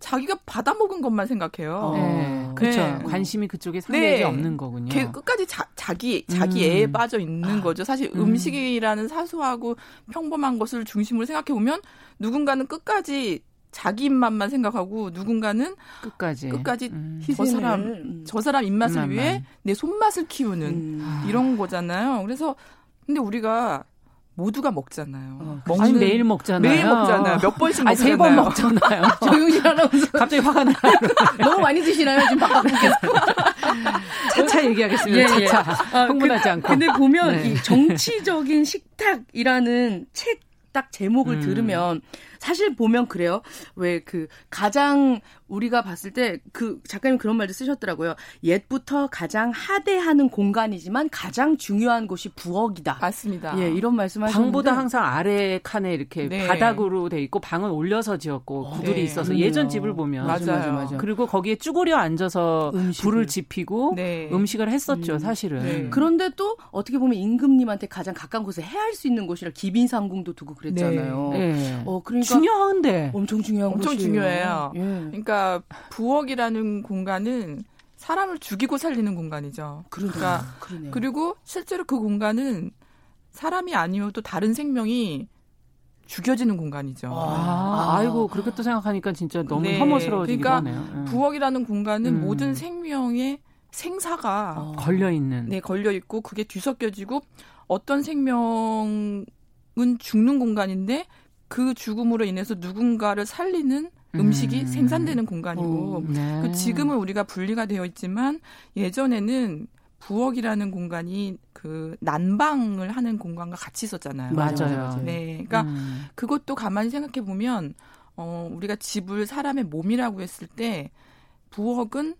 자기가 받아먹은 것만 생각해요. 어. 네. 그렇죠. 네. 관심이 그쪽에 상대에 네. 없는 거군요. 끝까지 자, 기 자기 애에 음. 빠져 있는 아. 거죠. 사실 음. 식이라는 사소하고 평범한 것을 중심으로 생각해 보면 누군가는 끝까지 자기 입맛만 생각하고 누군가는 끝까지 끝까지 음. 저 사람 음. 저 사람 입맛을 입맛만. 위해 내 손맛을 키우는 음. 이런 거잖아요. 그래서 근데 우리가 모두가 먹잖아요. 어, 먹는, 아니 매일 먹잖아요. 매일 먹잖아요. 몇 번씩 먹잖아요. 세번 먹잖아요. 조용히 하면서 갑자기 화가 나요. 너무 많이 드시나요? 지금 바깥분께서. 차차 얘기하겠습니다. 예, 차차. 예. 흥분하지 않고. 근데 보면 네. 이 정치적인 식탁이라는 책 딱 제목을 음. 들으면 사실 보면 그래요. 왜 그 가장 우리가 봤을 때 그 작가님 그런 말도 쓰셨더라고요. 옛부터 가장 하대하는 공간이지만 가장 중요한 곳이 부엌이다. 맞습니다. 예, 이런 말씀하셨는데 방보다 항상 아래 칸에 이렇게 네. 바닥으로 돼 있고 방은 올려서 지었고 어, 구들이 네. 있어서 그러네요. 예전 집을 보면 맞아요. 맞아, 맞아. 그리고 거기에 쭈그려 앉아서 음식을. 불을 지피고 네. 음식을 했었죠, 음. 사실은. 네. 그런데 또 어떻게 보면 임금님한테 가장 가까운 곳에 해할 수 있는 곳이라 기빈상궁도 두고 그랬잖아요. 네. 네. 어, 그러니까 중요한데 엄청 중요한 엄청 곳이에요. 중요해요. 예. 그러니까 부엌이라는 공간은 사람을 죽이고 살리는 공간이죠. 그러니까 그러네요. 그리고 실제로 그 공간은 사람이 아니어도 다른 생명이 죽여지는 공간이죠. 아, 아이고 그렇게 또 생각하니까 진짜 너무 네. 혐오스러워지기도 그러니까 하네요. 네. 부엌이라는 공간은 음. 모든 생명의 생사가 어. 걸려 있는. 네, 걸려 있고 그게 뒤섞여지고 어떤 생명은 죽는 공간인데 그 죽음으로 인해서 누군가를 살리는 음식이 음. 생산되는 공간이고 오, 네. 그 지금은 우리가 분리가 되어 있지만 예전에는 부엌이라는 공간이 그 난방을 하는 공간과 같이 있었잖아요. 맞아요. 네, 그러니까 음. 그것도 가만히 생각해 보면 어 우리가 집을 사람의 몸이라고 했을 때 부엌은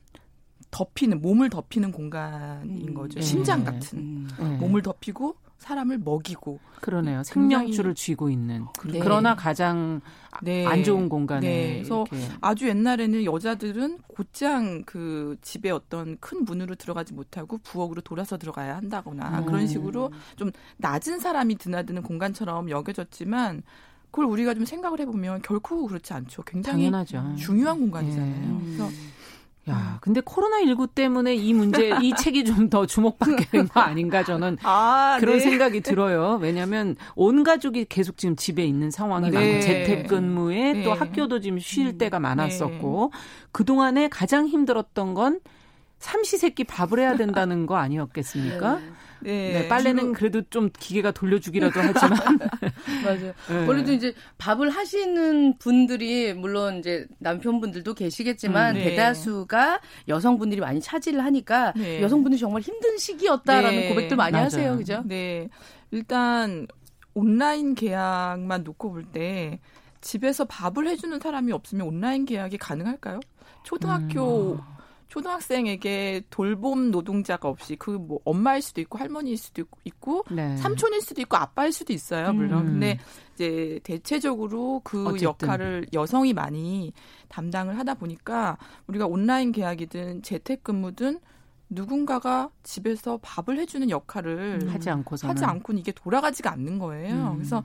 덮이는 몸을 덮이는 공간인 음. 거죠. 음. 심장 같은 음. 네. 몸을 덮이고 사람을 먹이고 그러네요. 생명줄을 쥐고 있는 네. 그러나 가장 네. 안 좋은 공간에 네. 그래서 이렇게. 아주 옛날에는 여자들은 곧장 그 집에 어떤 큰 문으로 들어가지 못하고 부엌으로 돌아서 들어가야 한다거나 음. 그런 식으로 좀 낮은 사람이 드나드는 공간처럼 여겨졌지만 그걸 우리가 좀 생각을 해보면 결코 그렇지 않죠. 굉장히 당연하죠. 중요한 공간이잖아요. 네. 그래서 야, 음. 근데 코로나19 때문에 이 문제, 이 책이 좀 더 주목받게 된 거 아닌가 저는 아, 그런 네. 생각이 들어요. 왜냐하면 온 가족이 계속 지금 집에 있는 상황이 네. 많고 재택근무에 네. 또 학교도 지금 쉴 음. 때가 많았었고 네. 그 동안에 가장 힘들었던 건 삼시세끼 밥을 해야 된다는 거 아니었겠습니까? 네. 네. 빨래는 그래도 좀 기계가 돌려주기라도 하지만 맞아요. 네. 원래도 이제 밥을 하시는 분들이 물론 이제 남편분들도 계시겠지만 음, 네. 대다수가 여성분들이 많이 차지를 하니까 네. 여성분들이 정말 힘든 시기였다라는 네. 고백들 많이 맞아요. 하세요, 그죠? 네. 일단 온라인 계약만 놓고 볼 때 집에서 밥을 해주는 사람이 없으면 온라인 계약이 가능할까요? 초등학교 음. 초등학생에게 돌봄 노동자가 없이 그 뭐 엄마일 수도 있고 할머니일 수도 있고 네. 삼촌일 수도 있고 아빠일 수도 있어요 물론 음. 근데 이제 대체적으로 그 어쨌든. 역할을 여성이 많이 담당을 하다 보니까 우리가 온라인 계약이든 재택근무든 누군가가 집에서 밥을 해주는 역할을 음. 하지 않고서는 하지 않고는 이게 돌아가지가 않는 거예요. 음. 그래서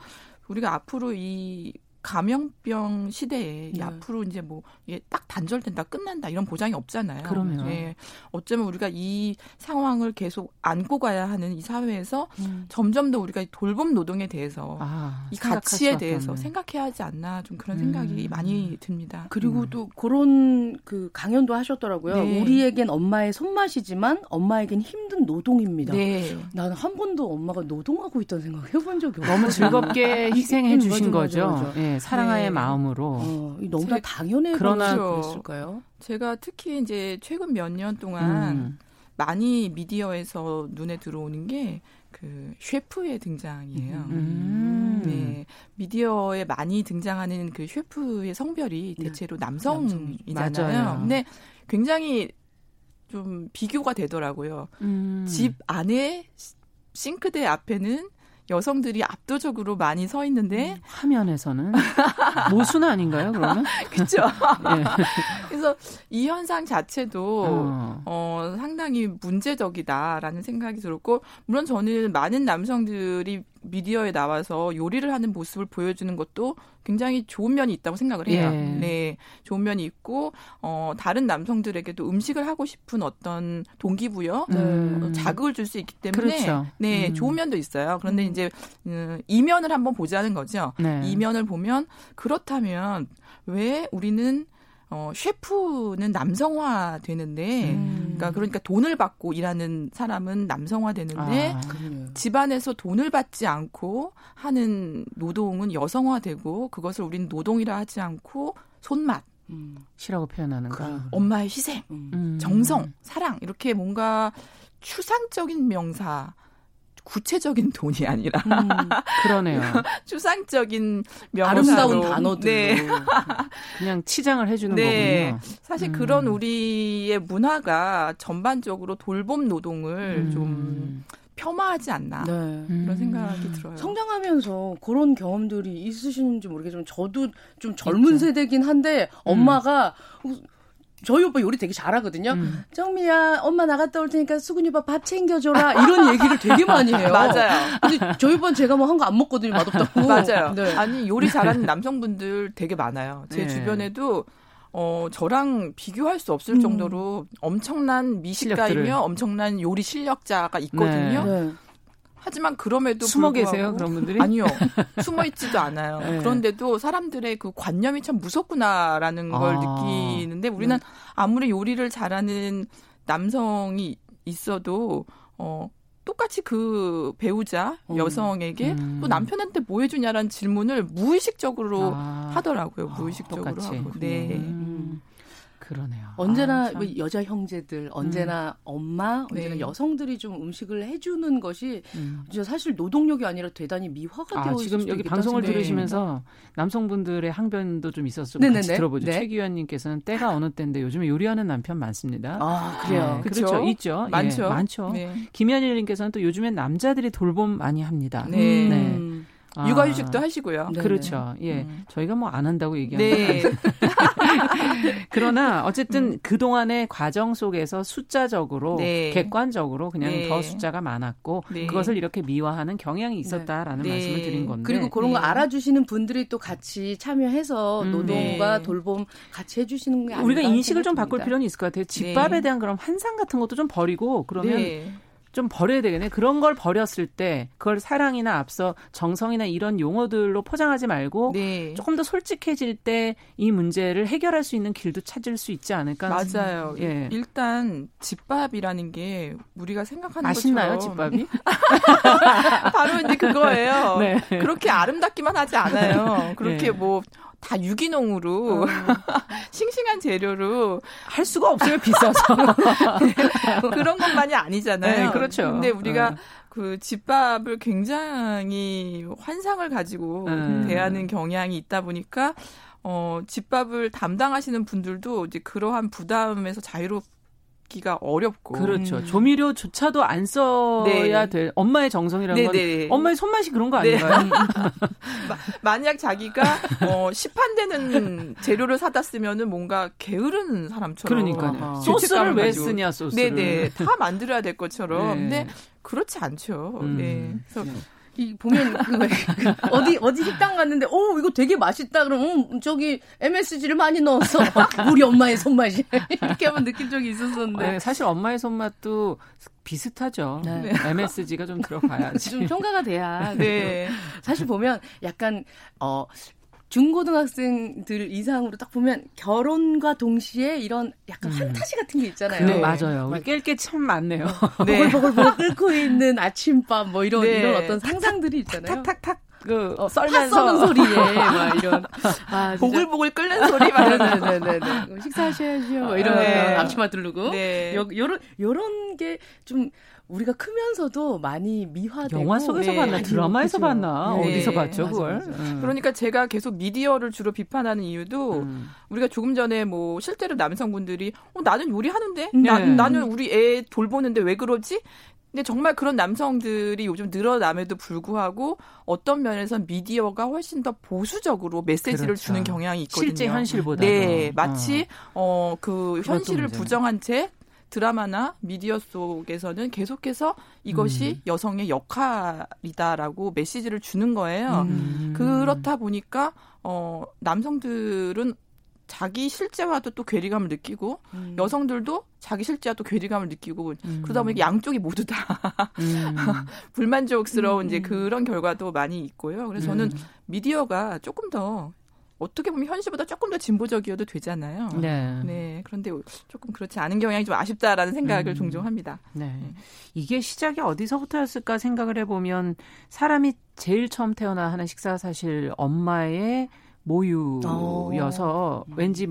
우리가 앞으로 이 감염병 시대에 네. 앞으로 이제 뭐 이게 딱 단절된다 끝난다 이런 보장이 없잖아요. 그러면 예. 어쩌면 우리가 이 상황을 계속 안고 가야 하는 이 사회에서 음. 점점 더 우리가 돌봄 노동에 대해서 아, 이 가치에 대해서 생각해야 하지 않나 좀 그런 생각이 음. 많이 듭니다. 그리고 음. 또 그런 그 강연도 하셨더라고요. 네. 우리에겐 엄마의 손맛이지만 엄마에겐 힘든 노동입니다. 네. 나는 한 번도 엄마가 노동하고 있다는 생각 해본 적이 없어요. 너무 즐겁게 희생해 주신 거죠. 맞아, 맞아. 예. 사랑의 네. 마음으로. 어, 너무나 당연해 그러나 그랬을까요? 제가 특히 이제 최근 몇 년 동안 음. 많이 미디어에서 눈에 들어오는 게 그 셰프의 등장이에요. 음. 네. 미디어에 많이 등장하는 그 셰프의 성별이 네. 대체로 남성이잖아요. 맞아요. 근데 굉장히 좀 비교가 되더라고요. 음. 집 안에 싱크대 앞에는 여성들이 압도적으로 많이 서 있는데 음, 화면에서는 모순 아닌가요? 그러면 그렇죠. 예. 그래서 이 현상 자체도 어. 어 상당히 문제적이다라는 생각이 들었고 물론 저는 많은 남성들이 미디어에 나와서 요리를 하는 모습을 보여주는 것도 굉장히 좋은 면이 있다고 생각을 해요. 예. 네. 좋은 면이 있고, 어, 다른 남성들에게도 음식을 하고 싶은 어떤 동기부여, 음. 어, 자극을 줄 수 있기 때문에, 그렇죠. 네, 음. 좋은 면도 있어요. 그런데 음. 이제, 음, 이면을 한번 보자는 거죠. 네. 이면을 보면, 그렇다면, 왜 우리는 어, 셰프는 남성화 되는데, 음. 그러니까, 그러니까 돈을 받고 일하는 사람은 남성화 되는데, 아, 집안에서 돈을 받지 않고 하는 노동은 여성화 되고, 그것을 우리는 노동이라 하지 않고, 손맛. 음. 시라고 표현하는가. 그, 엄마의 희생, 음. 정성, 사랑, 이렇게 뭔가 추상적인 명사, 구체적인 돈이 아니라 음, 그러네요. 추상적인 명사로 아름다운 단어들 네. 그냥 치장을 해주는 네. 거군요. 사실 음. 그런 우리의 문화가 전반적으로 돌봄 노동을 음. 좀 폄하하지 않나 네. 그런 생각이 음. 들어요. 성장하면서 그런 경험들이 있으신지 모르겠지만 저도 좀 젊은 있죠. 세대긴 한데 엄마가 음. 저희 오빠 요리 되게 잘하거든요. 음. 정미야, 엄마 나갔다 올 테니까 수근이 오빠 밥 챙겨줘라. 이런 얘기를 되게 많이 해요. 맞아요. 근데 저희 오빠는 제가 뭐 한 거 안 먹거든요. 맛없다고. 맞아요. 네. 아니, 요리 잘하는 남성분들 되게 많아요. 제 네. 주변에도 어, 저랑 비교할 수 없을 음. 정도로 엄청난 미식가이며 실력들을. 엄청난 요리 실력자가 있거든요. 네. 네. 하지만 그럼에도 숨어 계세요 그런 분들이 아니요 숨어 있지도 않아요. 네. 그런데도 사람들의 그 관념이 참 무섭구나라는 걸 아. 느끼는데 우리는 네. 아무리 요리를 잘하는 남성이 있어도 어 똑같이 그 배우자 음. 여성에게 음. 또 남편한테 뭐 해주냐라는 질문을 무의식적으로 아. 하더라고요. 무의식적으로 아, 하고. 네. 음. 그러네요. 언제나 아, 뭐 여자 형제들, 언제나 음. 엄마, 언제나 네. 여성들이 좀 음식을 해주는 것이 음. 사실 노동력이 아니라 대단히 미화가 아, 되어. 지금 여기 방송을. 들으시면서 남성분들의 항변도 좀좀 네네네. 같이 들어보죠. 네. 최기현님께서는 때가 어느 때인데 요즘에 요리하는 남편 많습니다. 아 그래요. 네, 그렇죠. 있죠. 많죠. 예, 많죠. 네. 김현일님께서는 또 요즘엔 남자들이 돌봄 많이 합니다. 네. 네. 아. 육아휴직도 하시고요. 네네. 그렇죠. 예. 음. 저희가 뭐 안 한다고 얘기하는 네. 그러나 어쨌든 음. 그동안의 과정 속에서 숫자적으로 네. 객관적으로 그냥 네. 더 숫자가 많았고 네. 그것을 이렇게 미화하는 경향이 있었다라는 네. 말씀을 드린 건데 그리고 그런 거 네. 알아주시는 분들이 또 같이 참여해서 음. 노동과 돌봄 같이 해주시는 게 우리가 인식을 좀 바꿀 필요는 있을 것 같아요. 집밥에 대한 그런 환상 같은 것도 좀 버리고 그러면 좀 버려야 되겠네. 그런 걸 버렸을 때 그걸 사랑이나 앞서 정성이나 이런 용어들로 포장하지 말고 네. 조금 더 솔직해질 때 이 문제를 해결할 수 있는 길도 찾을 수 있지 않을까? 맞아요. 예. 일단 집밥이라는 게 우리가 생각하는 맛있나요, 것처럼 집밥이? 바로 이제 그거예요. 네. 그렇게 아름답기만 하지 않아요. 그렇게 네. 뭐 다 유기농으로 어. 싱싱한 재료로 할 수가 없어요 비싸서 그런 것만이 아니잖아요. 네, 그렇죠. 근데 우리가 어. 그 집밥을 굉장히 환상을 가지고 음. 대하는 경향이 있다 보니까 어 집밥을 담당하시는 분들도 이제 그러한 부담에서 자유롭 기가 어렵고 그렇죠. 음. 조미료조차도 안 써야 네. 될 엄마의 정성이라는 네네. 건 엄마의 손맛이 그런 거 네. 아닌가요? 네. 만약 자기가 어, 시판 되는 재료를 사다 쓰면은 뭔가 게으른 사람처럼 그러니까 소스를 왜 쓰냐 소스를 네네 다 만들어야 될 것처럼 네. 근데 그렇지 않죠. 음. 네. 그래서 네. 이 보면 그 어디 어디 식당 갔는데 오 이거 되게 맛있다. 그러면 음, 저기 MSG를 많이 넣었어 우리 엄마의 손맛이. 이렇게 한번 느낀 적이 있었었는데. 네, 사실 엄마의 손맛도 비슷하죠. 네. MSG가 좀 들어가야지. 좀 첨가가 돼야. 네. 사실 보면 약간 어 중고등학생들 이상으로 딱 보면 결혼과 동시에 이런 약간 음. 판타지 같은 게 있잖아요. 네, 맞아요. 우리 깰 게 참 많네요. 네. 보글보글 끓고 있는 아침밥 뭐 이런 네. 이런 어떤 상상들이 있잖아요. 탁탁탁 그 어, 썰면서 소리에 막 이런 아, 보글보글 끓는 소리 막 네네네 네, 네, 네, 식사하셔야죠 뭐 이런 네. 앞치마 두르고 네. 요, 요런 요런 게 좀 우리가 크면서도 많이 미화되고 영화 속에서 네. 봤나 드라마에서 그렇죠. 봤나 네. 어디서 봤죠 맞아, 그걸 맞아. 음. 그러니까 제가 계속 미디어를 주로 비판하는 이유도 음. 우리가 조금 전에 뭐 실제로 남성분들이 어, 나는 요리하는데 네. 나, 나는 우리 애 돌보는데 왜 그러지 근데 정말 그런 남성들이 요즘 늘어남에도 불구하고 어떤 면에서 미디어가 훨씬 더 보수적으로 메시지를 그렇죠. 주는 경향이 있거든요. 실제 현실보다. 네, 마치 어 그 현실을 부정한 채 드라마나 미디어 속에서는 계속해서 이것이 음. 여성의 역할이다라고 메시지를 주는 거예요. 음. 그렇다 보니까 어 남성들은 자기 실제와도 또 괴리감을 느끼고 음. 여성들도 자기 실제와 또 괴리감을 느끼고 음. 그러다 보니까 양쪽이 모두 다 음. 불만족스러운 이제 음. 그런 결과도 많이 있고요. 그래서 저는 음. 미디어가 조금 더 어떻게 보면 현실보다 조금 더 진보적이어도 되잖아요. 네. 네. 그런데 조금 그렇지 않은 경향이 좀 아쉽다라는 생각을 음. 종종 합니다. 네. 네. 이게 시작이 어디서부터였을까 생각을 해보면 사람이 제일 처음 태어나 하는 식사가 사실 엄마의 모유여서 오. 왠지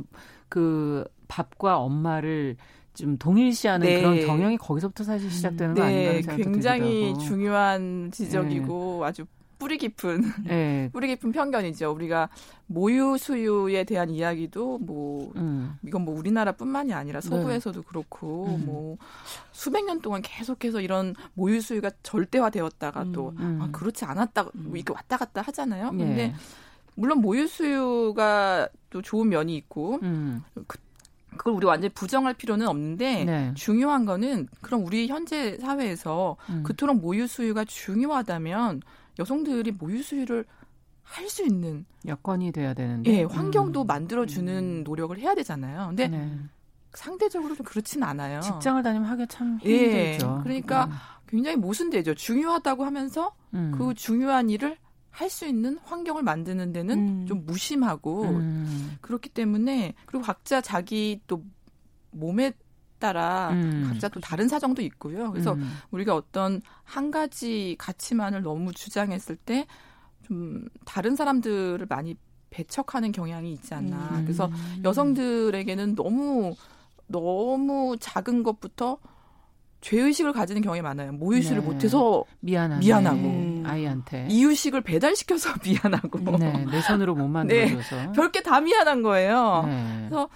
그 밥과 엄마를 좀 동일시하는 네. 그런 경영이 거기서부터 사실 시작되는 거 네. 아닌가 생각도 굉장히 들기도 중요한 지적이고 네. 아주 뿌리 깊은 네. 뿌리 깊은 편견이죠. 우리가 모유 수유에 대한 이야기도 뭐 음. 이건 뭐 우리나라뿐만이 아니라 네. 서구에서도 네. 그렇고 음. 뭐 수백 년 동안 계속해서 이런 모유 수유가 절대화되었다가 음. 또 아, 그렇지 않았다 뭐 이게 왔다 갔다 하잖아요. 네. 근데 물론 모유 수유가 또 좋은 면이 있고 음. 그, 그걸 우리 완전히 부정할 필요는 없는데 네. 중요한 거는 그럼 우리 현재 사회에서 음. 그토록 모유 수유가 중요하다면 여성들이 모유 수유를 할 수 있는 여건이 돼야 되는데 예, 환경도 음. 만들어 주는 음. 노력을 해야 되잖아요. 근데 네. 상대적으로 좀 그렇진 않아요. 직장을 다니면 하기 참 예, 힘들죠. 예, 그러니까 음. 굉장히 모순되죠. 중요하다고 하면서 음. 그 중요한 일을 할 수 있는 환경을 만드는 데는 음. 좀 무심하고 음. 그렇기 때문에 그리고 각자 자기 또 몸에 따라 음. 각자 또 다른 사정도 있고요. 그래서 음. 우리가 어떤 한 가지 가치만을 너무 주장했을 때 좀 다른 사람들을 많이 배척하는 경향이 있지 않나. 음. 그래서 여성들에게는 너무 너무 작은 것부터 죄의식을 가지는 경우가 많아요. 모유수를 네. 못해서 미안하네. 미안하고 음. 아이한테 이유식을 배달시켜서 미안하고 네, 내 손으로 못 만들어줘서 네, 별게 다 미안한 거예요. 네. 그래서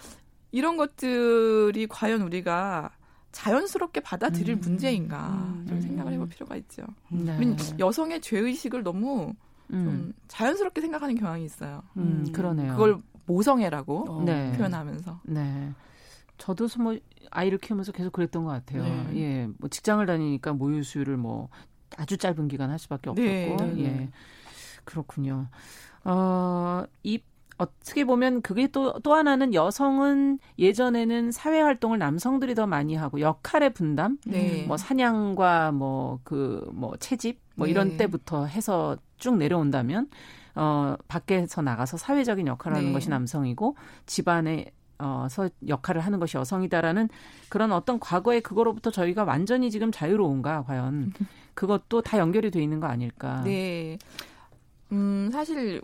이런 것들이 과연 우리가 자연스럽게 받아들일 음. 문제인가 음. 좀 생각을 해볼 필요가 있죠. 네. 여성의 죄의식을 너무 좀 음. 자연스럽게 생각하는 경향이 있어요. 음, 음, 그러네요. 그걸 모성애라고 어. 네. 표현하면서. 네. 저도 뭐 아이를 키우면서 계속 그랬던 것 같아요. 네. 예, 뭐 직장을 다니니까 모유 수유를 뭐 아주 짧은 기간 할 수밖에 없었고, 네. 네, 네. 예, 그렇군요. 어, 이 어떻게 보면 그게 또, 또 하나는 여성은 예전에는 사회 활동을 남성들이 더 많이 하고 역할의 분담, 네. 뭐 사냥과 뭐 그, 뭐 채집, 뭐 이런 네. 때부터 해서 쭉 내려온다면, 어, 밖에서 나가서 사회적인 역할을 하는 네. 것이 남성이고, 집안에 어서 역할을 하는 것이 여성이다라는 그런 어떤 과거의 그거로부터 저희가 완전히 지금 자유로운가 과연 그것도 다 연결이 돼 있는 거 아닐까? 네. 음, 사실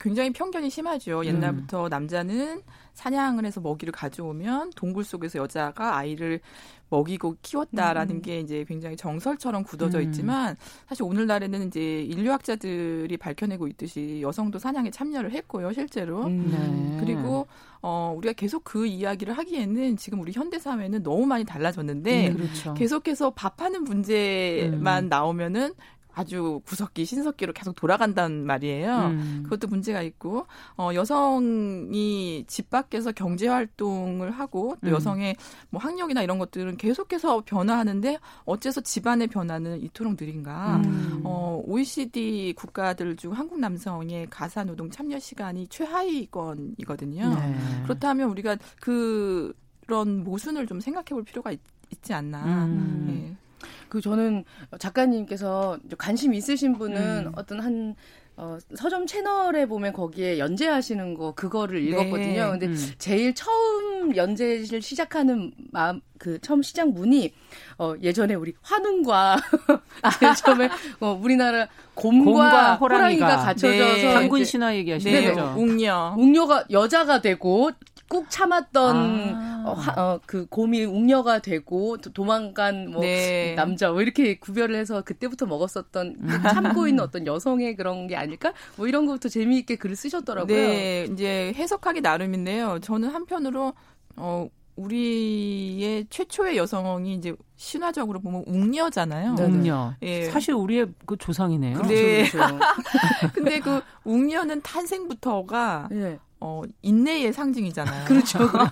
굉장히 편견이 심하죠. 옛날부터 음. 남자는 사냥을 해서 먹이를 가져오면 동굴 속에서 여자가 아이를 먹이고 키웠다라는 음. 게 이제 굉장히 정설처럼 굳어져 음. 있지만 사실 오늘날에는 이제 인류학자들이 밝혀내고 있듯이 여성도 사냥에 참여를 했고요, 실제로. 음. 네. 그리고 어 우리가 계속 그 이야기를 하기에는 지금 우리 현대 사회는 너무 많이 달라졌는데 음, 그렇죠. 계속해서 밥하는 문제만 음. 나오면은 아주 구석기 신석기로 계속 돌아간다는 말이에요. 음. 그것도 문제가 있고 어 여성이 집 밖에서 경제 활동을 하고 또 음. 여성의 뭐 학력이나 이런 것들은 계속해서 변화하는데 어째서 집안의 변화는 이토록 느린가? 음. 어 OECD 국가들 중 한국 남성의 가사 노동 참여 시간이 최하위권이거든요. 네. 그렇다면 우리가 그 그런 모순을 좀 생각해 볼 필요가 있, 지 않나. 음. 네. 그 저는 작가님께서 관심 있으신 분은 음. 어떤 한 어, 서점 채널에 보면 거기에 연재하시는 거 그거를 네. 읽었거든요. 근데 음. 제일 처음 연재를 시작하는 마음 그 처음 시작 문이 어 예전에 우리 환웅과 제일 처음에 어, 우리나라 곰과, 곰과 호랑이가, 호랑이가 갇혀져서 네. 당군 신화 얘기하시는 네. 거죠. 웅녀. 웅녀가 여자가 되고 꾹 참았던 아. 어, 하, 어, 그 곰이 웅녀가 되고 도망간 뭐 네. 남자 뭐 이렇게 구별을 해서 그때부터 먹었었던 그 참고 있는 어떤 여성의 그런 게 아닐까? 뭐 이런 것부터 재미있게 글을 쓰셨더라고요. 네, 이제 해석하기 나름인데요. 저는 한편으로 어 우리의 최초의 여성이 이제 신화적으로 보면 웅녀잖아요. 네, 네. 웅녀. 예. 사실 우리의 그 조상이네요. 네. 그렇죠. 근데 그 웅녀는 탄생부터가 네. 어, 인내의 상징이잖아요. 그렇죠. 그렇죠.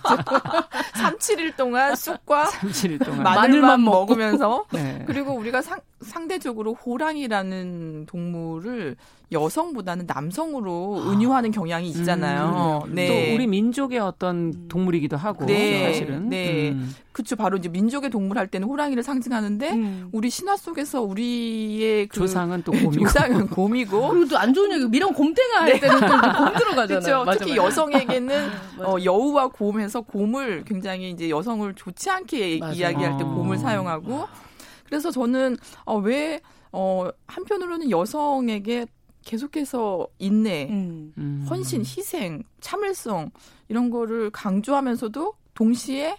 3, 7일 동안 쑥과 3, 7일 동안 마늘만 먹으면서 네. 그리고 우리가 상, 상대적으로 호랑이라는 동물을 여성보다는 남성으로 아. 은유하는 경향이 있잖아요. 음, 네. 또 우리 민족의 어떤 동물이기도 하고 네. 사실은. 네. 음. 그렇죠. 바로 이제 민족의 동물 할 때는 호랑이를 상징하는데 음. 우리 신화 속에서 우리의 그 조상은 또 곰이고. 조상은 곰이고. 그리고 또 안 좋은 얘기 미랑 곰탱아 할 네. 때는 또곰 들어가잖아요. 그렇죠. 맞아, 특히 맞아. 여성에게는 어, 여우와 곰에서 곰을 굉장히 이제 여성을 좋지 않게 맞아. 이야기할 때 곰을 아. 사용하고 그래서 저는 어, 왜 어, 한편으로는 여성에게 계속해서 인내, 음. 음. 헌신, 희생, 참을성 이런 거를 강조하면서도 동시에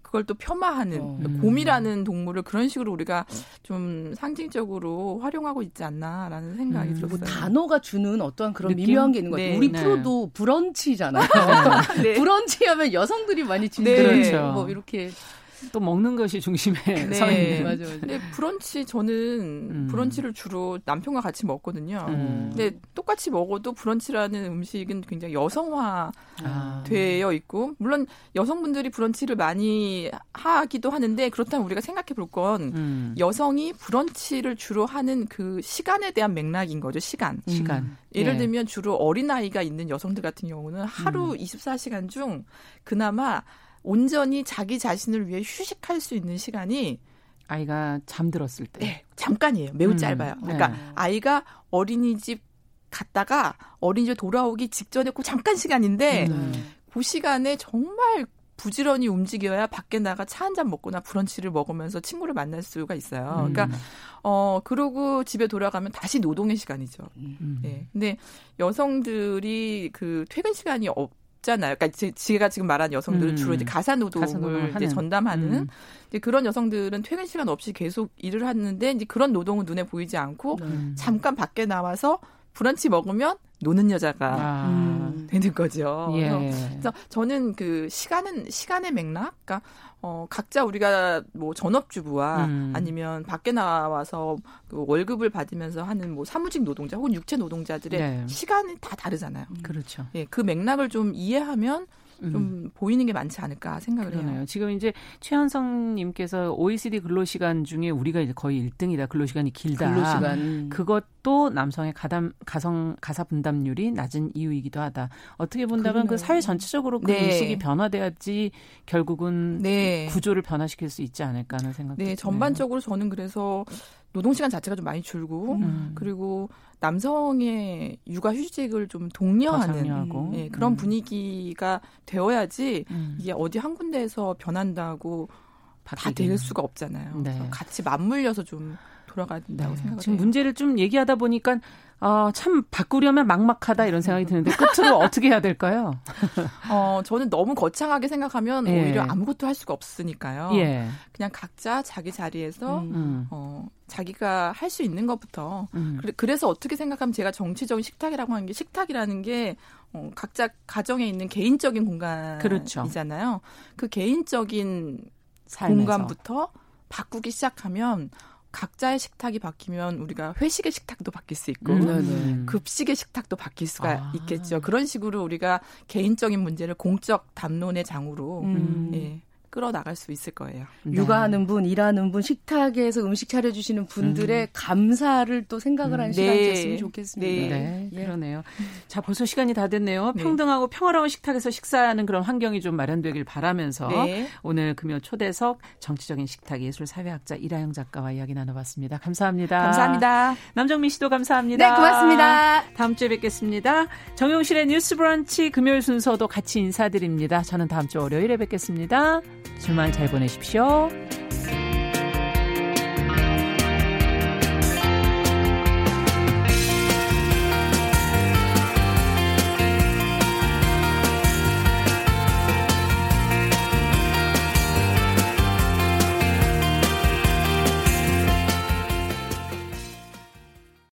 그걸 또 폄하하는 어. 음. 곰이라는 동물을 그런 식으로 우리가 좀 상징적으로 활용하고 있지 않나라는 생각이 음. 들었어요. 뭐 단어가 주는 어떤 그런 느낌? 미묘한 게 있는 것 같아요. 네, 우리 네. 프로도 브런치잖아요. 네. 브런치 하면 여성들이 많이 지는 네. 그렇죠. 뭐 이렇게 또 먹는 것이 중심에 네. 서 있는. 맞아, 맞아. 근데 브런치 저는 음. 브런치를 주로 남편과 같이 먹거든요. 음. 근데 똑같이 먹어도 브런치라는 음식은 굉장히 여성화 아. 되어 있고 물론 여성분들이 브런치를 많이 하기도 하는데 그렇다면 우리가 생각해 볼건 음. 여성이 브런치를 주로 하는 그 시간에 대한 맥락인 거죠. 시간. 시간. 예를 네. 들면 주로 어린아이가 있는 여성들 같은 경우는 하루 음. 24시간 중 그나마 온전히 자기 자신을 위해 휴식할 수 있는 시간이 아이가 잠들었을 때. 네, 잠깐이에요. 매우 음, 짧아요. 그러니까 네. 아이가 어린이집 갔다가 어린이집 돌아오기 직전에 그 잠깐 시간인데 음. 그 시간에 정말 부지런히 움직여야 밖에 나가 차 한 잔 먹거나 브런치를 먹으면서 친구를 만날 수가 있어요. 음. 그러니까 어 그러고 집에 돌아가면 다시 노동의 시간이죠. 음. 네. 근데 여성들이 그 퇴근 시간이 없 없잖아요. 그러니까 제, 가 지금 말한 여성들은 음. 주로 이제 가사 노동을 이제 전담하는 음. 이제 그런 여성들은 퇴근 시간 없이 계속 일을 하는데 이제 그런 노동은 눈에 보이지 않고 음. 잠깐 밖에 나와서 브런치 먹으면 노는 여자가 아. 되는 거죠. 예. 그래서 저는 그 시간은 시간의 맥락, 그러니까 어 각자 우리가 뭐 전업주부와 음. 아니면 밖에 나와서 그 월급을 받으면서 하는 뭐 사무직 노동자 혹은 육체 노동자들의 네. 시간이 다 다르잖아요. 그렇죠. 예, 그 맥락을 좀 이해하면 좀 음. 보이는 게 많지 않을까 생각을 그러네요. 해요. 지금 이제 최현성 님께서 OECD 근로시간 중에 우리가 이제 거의 1등이다. 근로시간이 길다. 근로시간. 그것도 남성의 가담, 가성, 가사 분담률이 낮은 이유이기도 하다. 어떻게 본다면 그 그러네요. 그 사회 전체적으로 그 네. 인식이 변화돼야지 결국은 네. 구조를 변화시킬 수 있지 않을까 하는 생각이 네, 전반적으로 저는 그래서 노동 시간 자체가 좀 많이 줄고 음. 그리고 남성의 육아 휴직을 좀 독려하는 예, 그런 음. 분위기가 되어야지 음. 이게 어디 한 군데에서 변한다고 다 될 수가 없잖아요. 네. 같이 맞물려서 좀 돌아가야 된다고 네. 생각을 지금 해요. 문제를 좀 얘기하다 보니까 아, 참 바꾸려면 막막하다 이런 생각이 드는데 끝으로 어떻게 해야 될까요? 어, 저는 너무 거창하게 생각하면 예. 오히려 아무것도 할 수가 없으니까요. 예. 그냥 각자 자기 자리에서 음. 음. 어, 자기가 할 수 있는 것부터 음. 그래 서 어떻게 생각하면 제가 정치적인 식탁이라고 하는 게 식탁이라는 게 어, 각자 가정에 있는 개인적인 공간이잖아요. 그렇죠. 그 개인적인 삶에서. 공간부터 바꾸기 시작하면 각자의 식탁이 바뀌면 우리가 회식의 식탁도 바뀔 수 있고 음, 급식의 식탁도 바뀔 수가 아. 있겠죠. 그런 식으로 우리가 개인적인 문제를 공적 담론의 장으로 음. 예, 끌어나갈 수 있을 거예요. 네. 육아하는 분, 일하는 분, 식탁에서 음식 차려주시는 분들의 음. 감사를 또 생각을 하는 음. 시간이 네. 됐으면 좋겠습니다. 네. 네. 그러네요. 자, 벌써 시간이 다 됐네요. 네. 평등하고 평화로운 식탁에서 식사하는 그런 환경이 좀 마련되길 바라면서 네. 오늘 금요 초대석 정치적인 식탁 예술 사회학자 이라영 작가와 이야기 나눠봤습니다. 감사합니다. 감사합니다. 남정민 씨도 감사합니다. 네, 고맙습니다. 다음 주에 뵙겠습니다. 정용실의 뉴스 브런치 금요일 순서도 같이 인사드립니다. 저는 다음 주 월요일에 뵙겠습니다. 주말 잘 보내십시오.